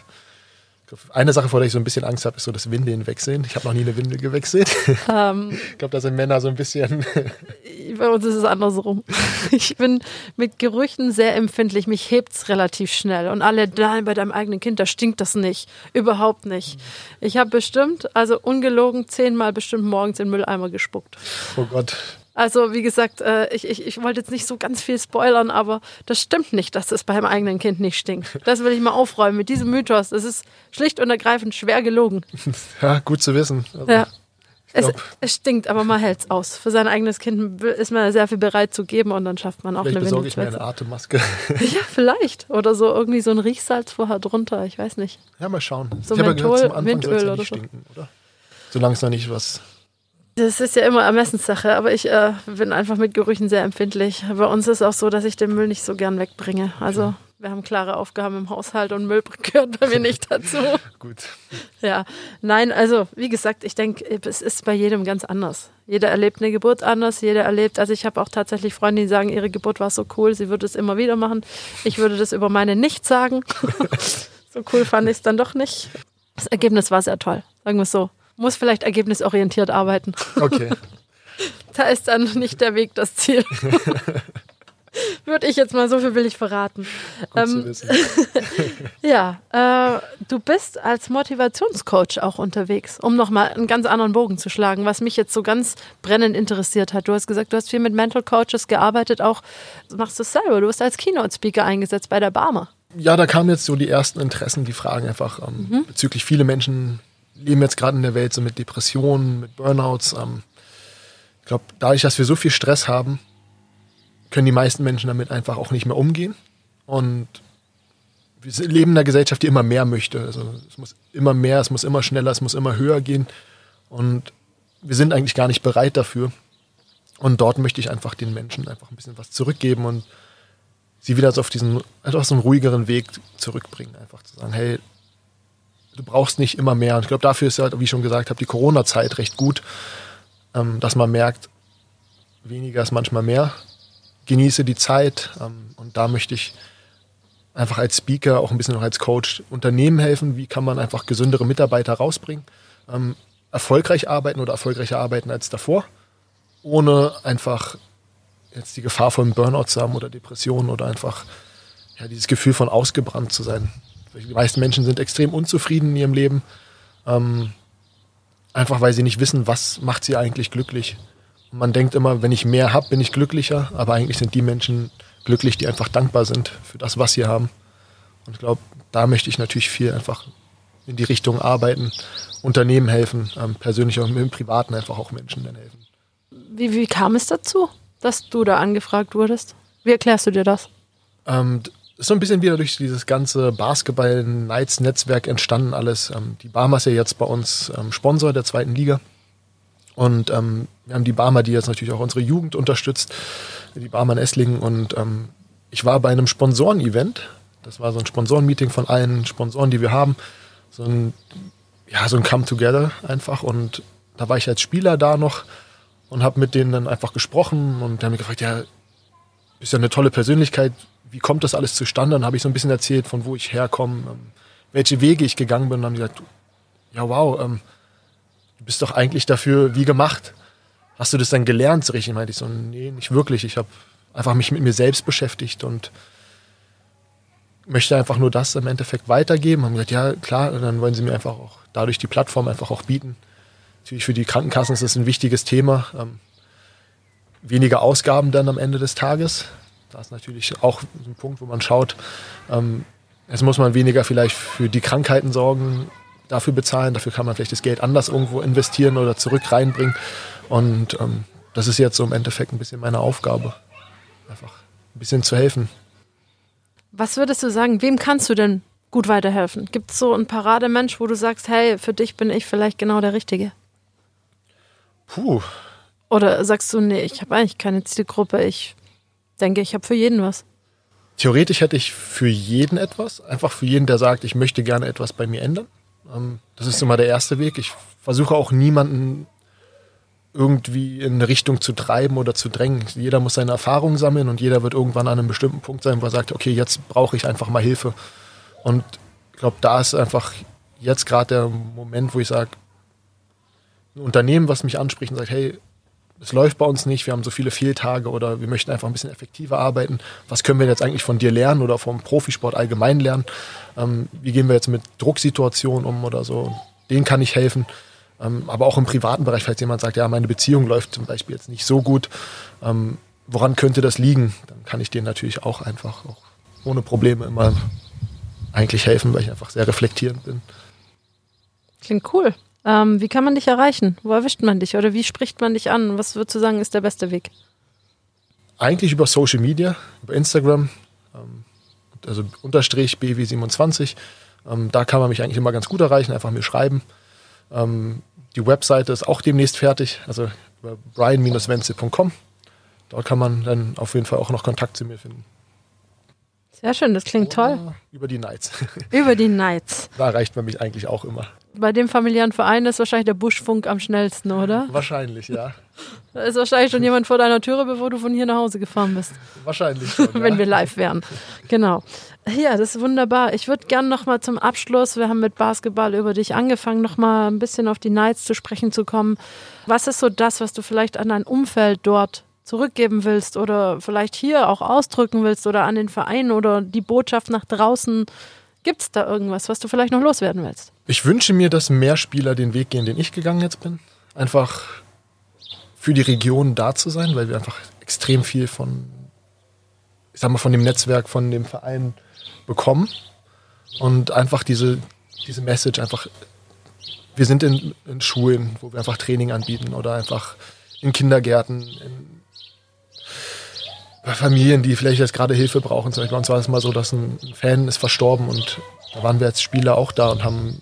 Eine Sache, vor der ich so ein bisschen Angst habe, ist so das Windeln wechseln. Ich habe noch nie eine Windel gewechselt. Ähm, Ich glaube, da sind Männer so ein bisschen. (laughs) bei uns ist es andersrum. Ich bin mit Gerüchen sehr empfindlich. Mich hebt's relativ schnell. Und alle, nein, bei deinem eigenen Kind, da stinkt das nicht. Überhaupt nicht. Ich habe bestimmt, also ungelogen, zehnmal bestimmt morgens in den Mülleimer gespuckt. Oh Gott. Also, wie gesagt, äh, ich, ich, ich wollte jetzt nicht so ganz viel spoilern, aber das stimmt nicht, dass es beim eigenen Kind nicht stinkt. Das will ich mal aufräumen mit diesem Mythos. Das ist schlicht und ergreifend schwer gelogen. (laughs) Ja, gut zu wissen. Also, Ja. Es, es stinkt, aber man hält's aus. Für sein eigenes Kind ist man sehr viel bereit zu geben und dann schafft man auch Vielleicht eine besorge ich mir eine. Atemmaske. (laughs) (laughs) Ja, vielleicht. Oder so irgendwie so ein Riechsalz vorher drunter. Ich weiß nicht. Ja, mal schauen. So ich habe ja Menthol, gehört, zum Anfang es Windöl ja oder so. stinken, oder? Solange es noch nicht was. Das ist ja immer Ermessenssache, aber ich äh, bin einfach mit Gerüchen sehr empfindlich. Bei uns ist auch so, dass ich den Müll nicht so gern wegbringe. Also wir haben klare Aufgaben im Haushalt und Müll (laughs) gehört bei mir nicht dazu. (laughs) Gut. Ja, nein, also wie gesagt, ich denke, es ist bei jedem ganz anders. Jeder erlebt eine Geburt anders, jeder erlebt, also ich habe auch tatsächlich Freunde, die sagen, ihre Geburt war so cool, sie würde es immer wieder machen. Ich würde das über meine nicht sagen. (laughs) so cool fand ich es dann doch nicht. Das Ergebnis war sehr toll, sagen wir es so. Muss vielleicht ergebnisorientiert arbeiten. Okay. (laughs) Da ist dann nicht der Weg das Ziel. (laughs) Würde ich jetzt mal so viel will ich verraten. Ähm. (laughs) Ja, äh, du bist als Motivationscoach auch unterwegs, um nochmal einen ganz anderen Bogen zu schlagen, was mich jetzt so ganz brennend interessiert hat. Du hast gesagt, du hast viel mit Mental Coaches gearbeitet, auch machst du es selber. Du bist als Keynote-Speaker eingesetzt bei der Barmer. Ja, da kamen jetzt so die ersten Interessen, die Fragen einfach ähm, bezüglich viele Menschen leben jetzt gerade in der Welt so mit Depressionen, mit Burnouts. Ähm, ich glaube, dadurch, dass wir so viel Stress haben, können die meisten Menschen damit einfach auch nicht mehr umgehen. Und wir leben in einer Gesellschaft, die immer mehr möchte. Also es muss immer mehr, es muss immer schneller, es muss immer höher gehen. Und wir sind eigentlich gar nicht bereit dafür. Und dort möchte ich einfach den Menschen einfach ein bisschen was zurückgeben und sie wieder so auf diesen, also einen ruhigeren Weg zurückbringen. Einfach zu sagen, hey, du brauchst nicht immer mehr. Und ich glaube, dafür ist halt, wie ich schon gesagt habe, die Corona-Zeit recht gut, ähm, dass man merkt, weniger ist manchmal mehr. Genieße die Zeit. Ähm, und da möchte ich einfach als Speaker, auch ein bisschen noch als Coach Unternehmen helfen. Wie kann man einfach gesündere Mitarbeiter rausbringen? Ähm, erfolgreich arbeiten oder erfolgreicher arbeiten als davor, ohne einfach jetzt die Gefahr von Burnout zu haben oder Depressionen oder einfach ja, dieses Gefühl von ausgebrannt zu sein. Die meisten Menschen sind extrem unzufrieden in ihrem Leben, ähm, einfach weil sie nicht wissen, was macht sie eigentlich glücklich. Und man denkt immer, wenn ich mehr habe, bin ich glücklicher, aber eigentlich sind die Menschen glücklich, die einfach dankbar sind für das, was sie haben. Und ich glaube, da möchte ich natürlich viel einfach in die Richtung arbeiten, Unternehmen helfen, ähm, persönlich auch im Privaten einfach auch Menschen dann helfen. Wie, wie kam es dazu, dass du da angefragt wurdest? Wie erklärst du dir das? Ähm, ist so ein bisschen wieder durch dieses ganze Basketball-Nights-Netzwerk entstanden alles. Ähm, die Barmer ist ja jetzt bei uns ähm, Sponsor der zweiten Liga. Und ähm, wir haben die Barmer, die jetzt natürlich auch unsere Jugend unterstützt, die Barmer in Esslingen. Und ähm, ich war bei einem Sponsoren-Event. Das war so ein Sponsoren-Meeting von allen Sponsoren, die wir haben. So ein, ja, so ein Come-Together einfach. Und da war ich als Spieler da noch und habe mit denen dann einfach gesprochen und die haben mich gefragt, ja, bist ja eine tolle Persönlichkeit. Wie kommt das alles zustande? Dann habe ich so ein bisschen erzählt, von wo ich herkomme, ähm, welche Wege ich gegangen bin. Und dann haben die gesagt, ja wow, ähm, du bist doch eigentlich dafür wie gemacht. Hast du das dann gelernt? So richtig meinte ich so, nee, nicht wirklich. Ich habe einfach mich mit mir selbst beschäftigt und möchte einfach nur das im Endeffekt weitergeben. Haben gesagt, ja klar, und dann wollen sie mir einfach auch dadurch die Plattform einfach auch bieten. Natürlich für die Krankenkassen ist das ein wichtiges Thema. Ähm, weniger Ausgaben dann am Ende des Tages. Da ist natürlich auch ein Punkt, wo man schaut, ähm, jetzt muss man weniger vielleicht für die Krankheiten sorgen, dafür bezahlen, dafür kann man vielleicht das Geld anders irgendwo investieren oder zurück reinbringen. Und ähm, das ist jetzt so im Endeffekt ein bisschen meine Aufgabe, einfach ein bisschen zu helfen. Was würdest du sagen, wem kannst du denn gut weiterhelfen? Gibt es so einen Parademensch, wo du sagst, hey, für dich bin ich vielleicht genau der Richtige? Puh, Oder sagst du, nee, ich habe eigentlich keine Zielgruppe, ich denke, ich habe für jeden was? theoretisch hätte ich für jeden etwas, einfach für jeden, der sagt, ich möchte gerne etwas bei mir ändern. Ähm, das ist immer der erste Weg. Ich versuche auch niemanden irgendwie in eine Richtung zu treiben oder zu drängen. Jeder muss seine Erfahrungen sammeln und jeder wird irgendwann an einem bestimmten Punkt sein, wo er sagt, okay, jetzt brauche ich einfach mal Hilfe. Und ich glaube, da ist einfach jetzt gerade der Moment, wo ich sage, ein Unternehmen, was mich anspricht und sagt, hey, es läuft bei uns nicht, wir haben so viele Fehltage oder wir möchten einfach ein bisschen effektiver arbeiten. Was können wir jetzt eigentlich von dir lernen oder vom Profisport allgemein lernen? Ähm, wie gehen wir jetzt mit Drucksituationen um oder so? Denen kann ich helfen. Ähm, aber auch im privaten Bereich, falls jemand sagt, ja, meine Beziehung läuft zum Beispiel jetzt nicht so gut, ähm, woran könnte das liegen? Dann kann ich denen natürlich auch einfach auch ohne Probleme immer eigentlich helfen, weil ich einfach sehr reflektierend bin. Klingt cool. Ähm, wie kann man dich erreichen? Wo erwischt man dich oder wie spricht man dich an? Was würdest du sagen, ist der beste Weg? Eigentlich über Social Media, über Instagram, ähm, also unterstrich BW27. Ähm, da kann man mich eigentlich immer ganz gut erreichen, einfach mir schreiben. Ähm, die Webseite ist auch demnächst fertig, also über brian-wenzel.com. Dort kann man dann auf jeden Fall auch noch Kontakt zu mir finden. Sehr schön, das klingt toll. Über die Nights. Über die Nights. (laughs) Da erreicht man mich eigentlich auch immer. Bei dem familiären Verein ist wahrscheinlich der Buschfunk am schnellsten, oder? Wahrscheinlich, ja. Da ist wahrscheinlich schon jemand vor deiner Türe, bevor du von hier nach Hause gefahren bist. Wahrscheinlich schon, (laughs) Wenn ja. wir live wären. Genau. Ja, das ist wunderbar. Ich würde gerne nochmal zum Abschluss, wir haben mit Basketball über dich angefangen, nochmal ein bisschen auf die Nights zu sprechen zu kommen. Was ist so das, was du vielleicht an dein Umfeld dort zurückgeben willst oder vielleicht hier auch ausdrücken willst oder an den Verein oder die Botschaft nach draußen? Gibt es da irgendwas, was du vielleicht noch loswerden willst? Ich wünsche mir, dass mehr Spieler den Weg gehen, den ich gegangen jetzt bin. Einfach für die Region da zu sein, weil wir einfach extrem viel von, ich sag mal, von dem Netzwerk, von dem Verein bekommen. Und einfach diese, diese Message einfach, wir sind in, in Schulen, wo wir einfach Training anbieten oder einfach in Kindergärten, in bei Familien, die vielleicht jetzt gerade Hilfe brauchen. Zum Beispiel bei uns war es mal so, dass ein Fan ist verstorben und da waren wir als Spieler auch da und haben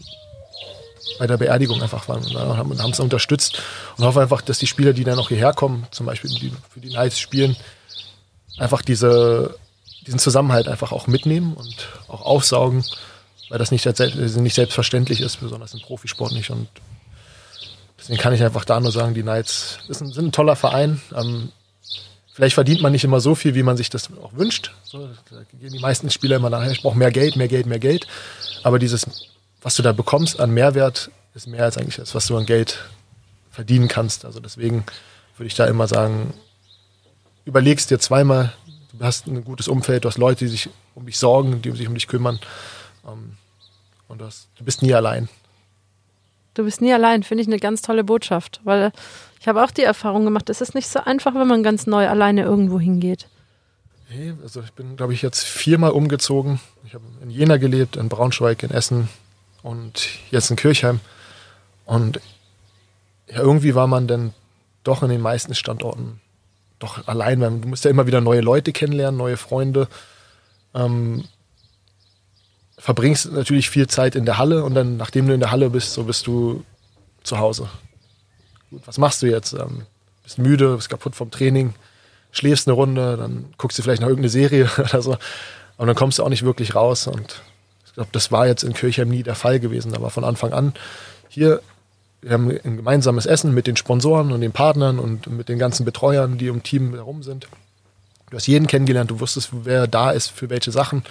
bei der Beerdigung einfach waren und haben es unterstützt und hoffe einfach, dass die Spieler, die dann noch hierher kommen, zum Beispiel die, für die Knights spielen, einfach diese, diesen Zusammenhalt einfach auch mitnehmen und auch aufsaugen, weil das nicht, nicht selbstverständlich ist, besonders im Profisport nicht. Und deswegen kann ich einfach da nur sagen, die Knights sind, sind ein toller Verein. Ähm, Vielleicht verdient man nicht immer so viel, wie man sich das auch wünscht. So, da gehen die meisten Spieler immer nachher, ich brauche mehr Geld, mehr Geld, mehr Geld. Aber dieses, was du da bekommst an Mehrwert, ist mehr als eigentlich das, was du an Geld verdienen kannst. Also deswegen würde ich da immer sagen, überlegst dir zweimal, du hast ein gutes Umfeld, du hast Leute, die sich um dich sorgen, die sich um dich kümmern. Ähm, und du, hast, du bist nie allein. Du bist nie allein, finde ich eine ganz tolle Botschaft, weil ich habe auch die Erfahrung gemacht, es ist nicht so einfach, wenn man ganz neu alleine irgendwo hingeht. Nee, also ich bin, glaube ich, jetzt viermal umgezogen. Ich habe in Jena gelebt, in Braunschweig, in Essen und jetzt in Kirchheim. Und ja, irgendwie war man dann doch in den meisten Standorten doch allein, weil du musst ja immer wieder neue Leute kennenlernen, neue Freunde. Ähm, verbringst natürlich viel Zeit in der Halle und dann, nachdem du in der Halle bist, so bist du zu Hause. Gut, was machst du jetzt? Ähm, bist müde, bist kaputt vom Training, schläfst eine Runde, dann guckst du vielleicht noch irgendeine Serie (laughs) oder so. Aber dann kommst du auch nicht wirklich raus. Und ich glaube, das war jetzt in Kirchheim nie der Fall gewesen. Aber von Anfang an hier, wir haben ein gemeinsames Essen mit den Sponsoren und den Partnern und mit den ganzen Betreuern, die im Team herum sind. Du hast jeden kennengelernt, du wusstest, wer da ist für welche Sachen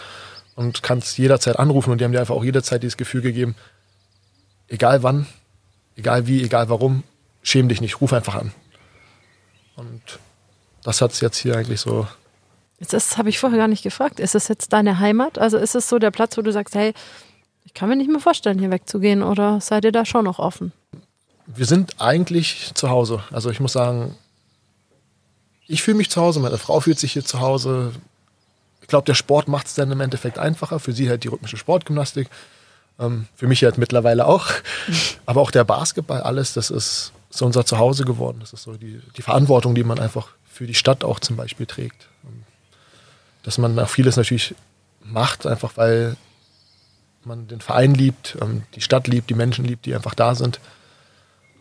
und kannst jederzeit anrufen und die haben dir einfach auch jederzeit dieses Gefühl gegeben, egal wann, egal wie, egal warum, schäm dich nicht, ruf einfach an. Und das hat es jetzt hier eigentlich so. Das habe ich vorher gar nicht gefragt. Ist es jetzt deine Heimat? Also ist es so der Platz, wo du sagst, hey, ich kann mir nicht mehr vorstellen, hier wegzugehen oder seid ihr da schon noch offen? Wir sind eigentlich zu Hause. Also ich muss sagen, ich fühle mich zu Hause, meine Frau fühlt sich hier zu Hause. Ich glaube, der Sport macht es dann im Endeffekt einfacher. Für sie halt die rhythmische Sportgymnastik. Ähm, für mich halt mittlerweile auch. (laughs) Aber auch der Basketball, alles, das ist so unser Zuhause geworden. Das ist so die, die Verantwortung, die man einfach für die Stadt auch zum Beispiel trägt. Dass man auch vieles natürlich macht, einfach weil man den Verein liebt, ähm, die Stadt liebt, die Menschen liebt, die einfach da sind.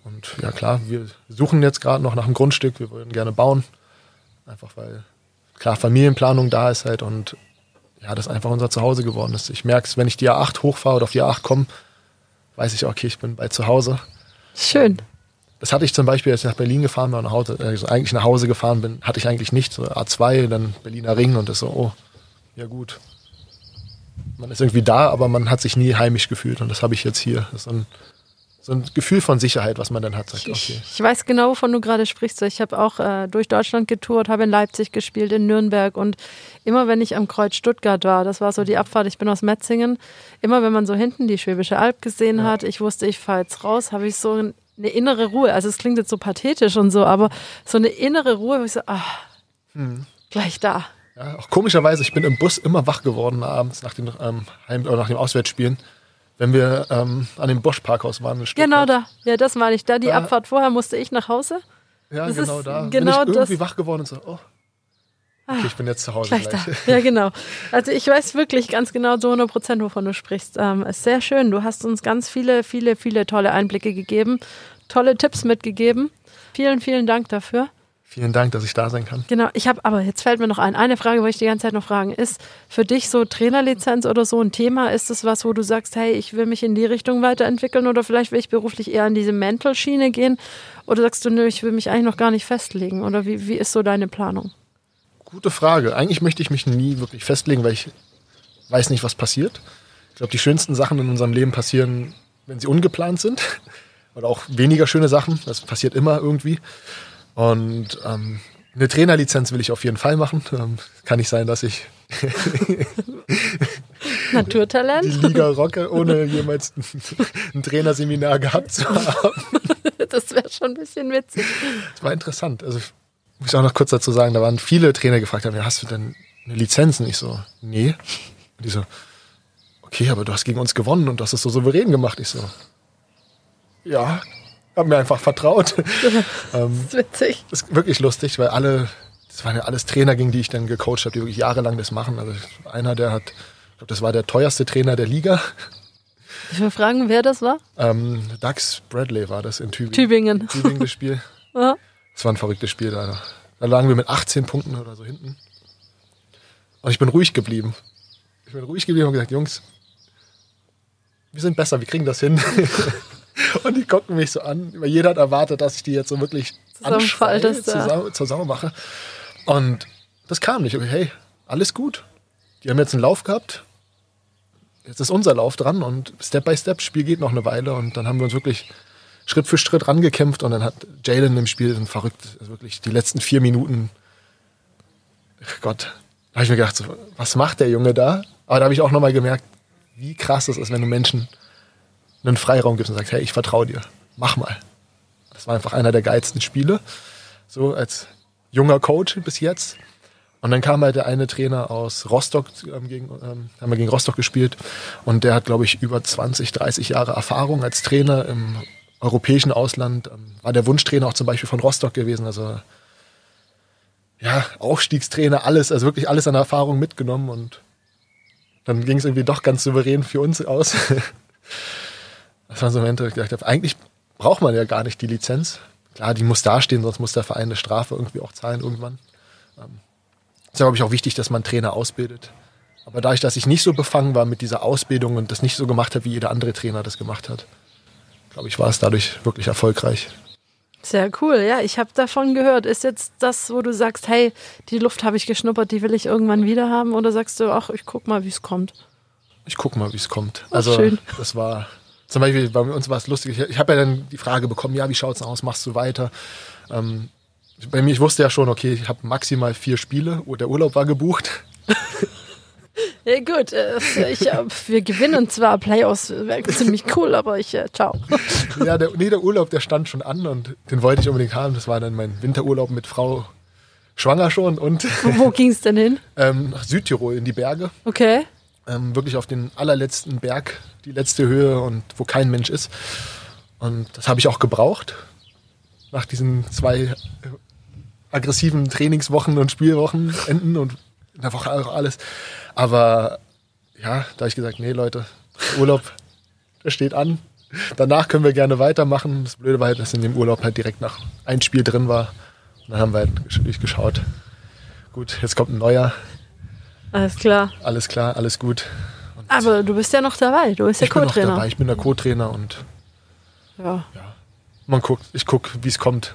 Und ja klar, wir suchen jetzt gerade noch nach einem Grundstück, wir wollen gerne bauen. Einfach weil, klar, Familienplanung da ist halt und ja, das einfach unser Zuhause geworden ist. Ich merke es, wenn ich die A8 hochfahre oder auf die A8 komme, weiß ich, okay, ich bin bei zu Hause. Schön. Das hatte ich zum Beispiel, als ich nach Berlin gefahren war, nach Hause, also eigentlich nach Hause gefahren bin, hatte ich eigentlich nicht. So A2, dann Berliner Ring und das so, oh, ja gut. Man ist irgendwie da, aber man hat sich nie heimisch gefühlt und das habe ich jetzt hier. Das ist so ein, so ein Gefühl von Sicherheit, was man dann hat. Sagt, okay. Ich weiß genau, wovon du gerade sprichst. Ich habe auch äh, durch Deutschland getourt, habe in Leipzig gespielt, in Nürnberg und immer wenn ich am Kreuz Stuttgart war, das war so die Abfahrt, ich bin aus Metzingen, immer wenn man so hinten die Schwäbische Alb gesehen Ja. hat, ich wusste, ich fahre jetzt raus, habe ich so ein, eine innere Ruhe. Also es klingt jetzt so pathetisch und so, aber so eine innere Ruhe, wo ich so, ah, Hm. gleich da. Ja, auch komischerweise, ich bin im Bus immer wach geworden abends nach den ähm, Heim oder nach dem Auswärtsspielen, wenn wir ähm, an dem Bosch Parkhaus waren. Genau da. Ja, das meine ich. Da die Da- Abfahrt vorher musste ich nach Hause. Ja, Das genau ist da. genau bin ich irgendwie das- wach geworden und so, oh, okay, ich bin jetzt zu Hause Gleich gleich. da. Ja, genau. Also ich weiß wirklich ganz genau zu 100 Prozent, wovon du sprichst. Ähm, ist sehr schön. Du hast uns ganz viele, viele, viele tolle Einblicke gegeben, tolle Tipps mitgegeben. Vielen, vielen Dank dafür. Vielen Dank, dass ich da sein kann. Genau, ich habe, aber jetzt fällt mir noch ein, eine Frage, wo ich die ganze Zeit noch fragen, ist für dich so Trainerlizenz oder so ein Thema? Ist das was, wo du sagst, hey, ich will mich in die Richtung weiterentwickeln oder vielleicht will ich beruflich eher in diese Mental-Schiene gehen? Oder sagst du, nö, ich will mich eigentlich noch gar nicht festlegen? Oder wie, wie ist so deine Planung? Gute Frage. Eigentlich möchte ich mich nie wirklich festlegen, weil ich weiß nicht, was passiert. Ich glaube, die schönsten Sachen in unserem Leben passieren, wenn sie ungeplant sind. (laughs) Oder auch weniger schöne Sachen. Das passiert immer irgendwie. Und ähm, eine Trainerlizenz will ich auf jeden Fall machen. Ähm, kann nicht sein, dass ich (laughs) die Naturtalent? Liga rocke, ohne jemals ein, ein Trainerseminar gehabt zu haben. (laughs) Das wäre schon ein bisschen witzig. Das war interessant. Also ich muss auch noch kurz dazu sagen, da waren viele Trainer gefragt haben, ja, hast du denn eine Lizenz? Und ich so, nee. Und die so, okay, aber du hast gegen uns gewonnen und du hast es so souverän gemacht. Ich so, ja, hab mir einfach vertraut. (laughs) ähm, Das ist witzig. das ist wirklich lustig, weil alle, das waren ja alles Trainer, gegen die ich dann gecoacht habe, die wirklich jahrelang das machen. Also einer, der hat, ich glaube, das war der teuerste Trainer der Liga. Ich will fragen, wer das war? Ähm, Dax Bradley war das in Tübingen. Tübingen. Tübingen das Spiel. (laughs) Ja. Das war ein verrücktes Spiel. Da, da lagen wir mit 18 Punkten oder so hinten. Und ich bin ruhig geblieben. Ich bin ruhig geblieben und gesagt, Jungs, wir sind besser, wir kriegen das hin. (laughs) und die gucken mich so an. Jeder hat erwartet, dass ich die jetzt so wirklich anschreie, zur Sau mache. Und das kam nicht. Okay, hey, alles gut. Die haben jetzt einen Lauf gehabt. Jetzt ist unser Lauf dran und Step by Step, Spiel geht noch eine Weile und dann haben wir uns wirklich Schritt für Schritt rangekämpft und dann hat Jalen im Spiel ein verrückt, also wirklich die letzten vier Minuten, Gott, da habe ich mir gedacht, so, was macht der Junge da? Aber da habe ich auch nochmal gemerkt, wie krass es ist, wenn du Menschen einen Freiraum gibst und sagst, hey, ich vertraue dir, mach mal. Das war einfach einer der geilsten Spiele, so als junger Coach bis jetzt. Und dann kam halt der eine Trainer aus Rostock, ähm, gegen, ähm, haben wir gegen Rostock gespielt. Und der hat, glaube ich, über 20, 30 Jahre Erfahrung als Trainer im europäischen Ausland. Ähm, war der Wunschtrainer auch zum Beispiel von Rostock gewesen. Also ja, Aufstiegstrainer, alles, also wirklich alles an Erfahrung mitgenommen. Und dann ging es irgendwie doch ganz souverän für uns aus. (laughs) das war so ein Moment, wo ich gedacht habe, eigentlich braucht man ja gar nicht die Lizenz. Klar, die muss dastehen, sonst muss der Verein eine Strafe irgendwie auch zahlen irgendwann. Ist ja, glaube ich, auch wichtig, dass man Trainer ausbildet. Aber dadurch, dass ich nicht so befangen war mit dieser Ausbildung und das nicht so gemacht habe, wie jeder andere Trainer das gemacht hat, glaube ich, war es dadurch wirklich erfolgreich. Sehr cool, ja. Ich habe davon gehört. Ist jetzt das, wo du sagst, hey, die Luft habe ich geschnuppert, die will ich irgendwann wieder haben? Oder sagst du, ach, ich guck mal, wie es kommt? Ich gucke mal, wie es kommt. Ach, Also, schön. das war zum Beispiel bei uns war es lustig. Ich, ich habe ja dann die Frage bekommen, ja, wie schaut's aus? Machst du weiter? Ähm, bei mir, ich wusste ja schon, okay, ich habe maximal vier Spiele. Der Urlaub war gebucht. (laughs) Ja, gut, äh, ich, äh, wir gewinnen zwar Playoffs, wäre ziemlich cool, aber ich, äh, ciao. (laughs) ja, der, nee, der Urlaub, der stand schon an und den wollte ich unbedingt haben. Das war dann mein Winterurlaub mit Frau schwanger schon und Wo (laughs) ging es denn hin? ähm, nach Südtirol in die Berge. Okay. ähm, wirklich auf den allerletzten Berg, die letzte Höhe und wo kein Mensch ist. Und das habe ich auch gebraucht. Nach diesen zwei äh, aggressiven Trainingswochen und Spielwochenenden und in der Woche auch alles. Aber ja, da habe ich gesagt, nee Leute, Urlaub, (laughs) der steht an. Danach können wir gerne weitermachen. Das Blöde war halt, dass in dem Urlaub halt direkt nach ein Spiel drin war. Und dann haben wir halt geschaut. Gut, jetzt kommt ein neuer. Alles klar. Alles klar, alles gut. Und Aber du bist ja noch dabei. Du bist ja Co-Trainer. ich bin der Co-Trainer und Ja. ja, Man guckt, ich gucke, wie es kommt.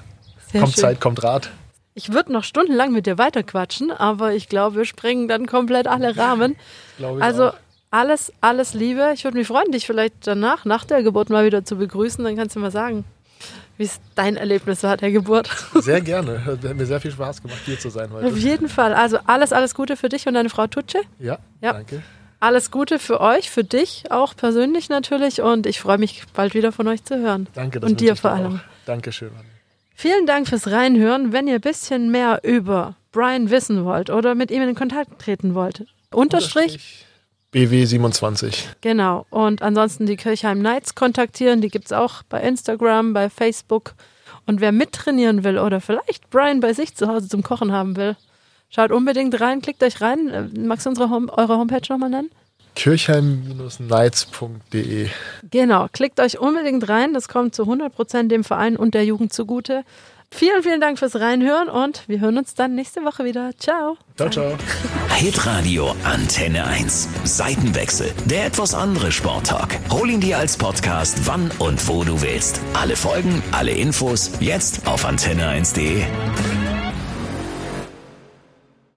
Sehr kommt schön. Zeit, kommt Rat. Ich würde noch stundenlang mit dir weiterquatschen, aber ich glaube, wir sprengen dann komplett alle Rahmen. (laughs) Also auch. alles, alles Liebe. Ich würde mich freuen, dich vielleicht danach, nach der Geburt mal wieder zu begrüßen. Dann kannst du mal sagen, wie es dein Erlebnis war der Geburt. (laughs) Sehr gerne. Hat mir sehr viel Spaß gemacht, hier zu sein Auf heute. jeden Fall. Also alles, alles Gute für dich und deine Frau Tutsche. Ja, Ja. danke. Alles Gute für euch, für dich auch persönlich natürlich. Und ich freue mich bald wieder von euch zu hören. Danke, das Und dir vor allem. Auch. Dankeschön. Anni. Vielen Dank fürs Reinhören. Wenn ihr ein bisschen mehr über Brian wissen wollt oder mit ihm in Kontakt treten wollt, Unterstrich, BW27. genau. Und ansonsten die Kirchheim Knights kontaktieren. Die gibt es auch bei Instagram, bei Facebook. Und wer mittrainieren will oder vielleicht Brian bei sich zu Hause zum Kochen haben will, schaut unbedingt rein, klickt euch rein. Äh, Magst du unsere Home eure Homepage nochmal nennen? Kirchheim-nights.de. Genau, klickt euch unbedingt rein. Das kommt zu 100% dem Verein und der Jugend zugute. Vielen, vielen Dank fürs Reinhören und wir hören uns dann nächste Woche wieder. Ciao. Ciao, ciao. Hitradio Antenne 1. Seitenwechsel. Der etwas andere Sporttalk. Hol ihn dir als Podcast, wann und wo du willst. Alle Folgen, alle Infos, jetzt auf antenne1.de.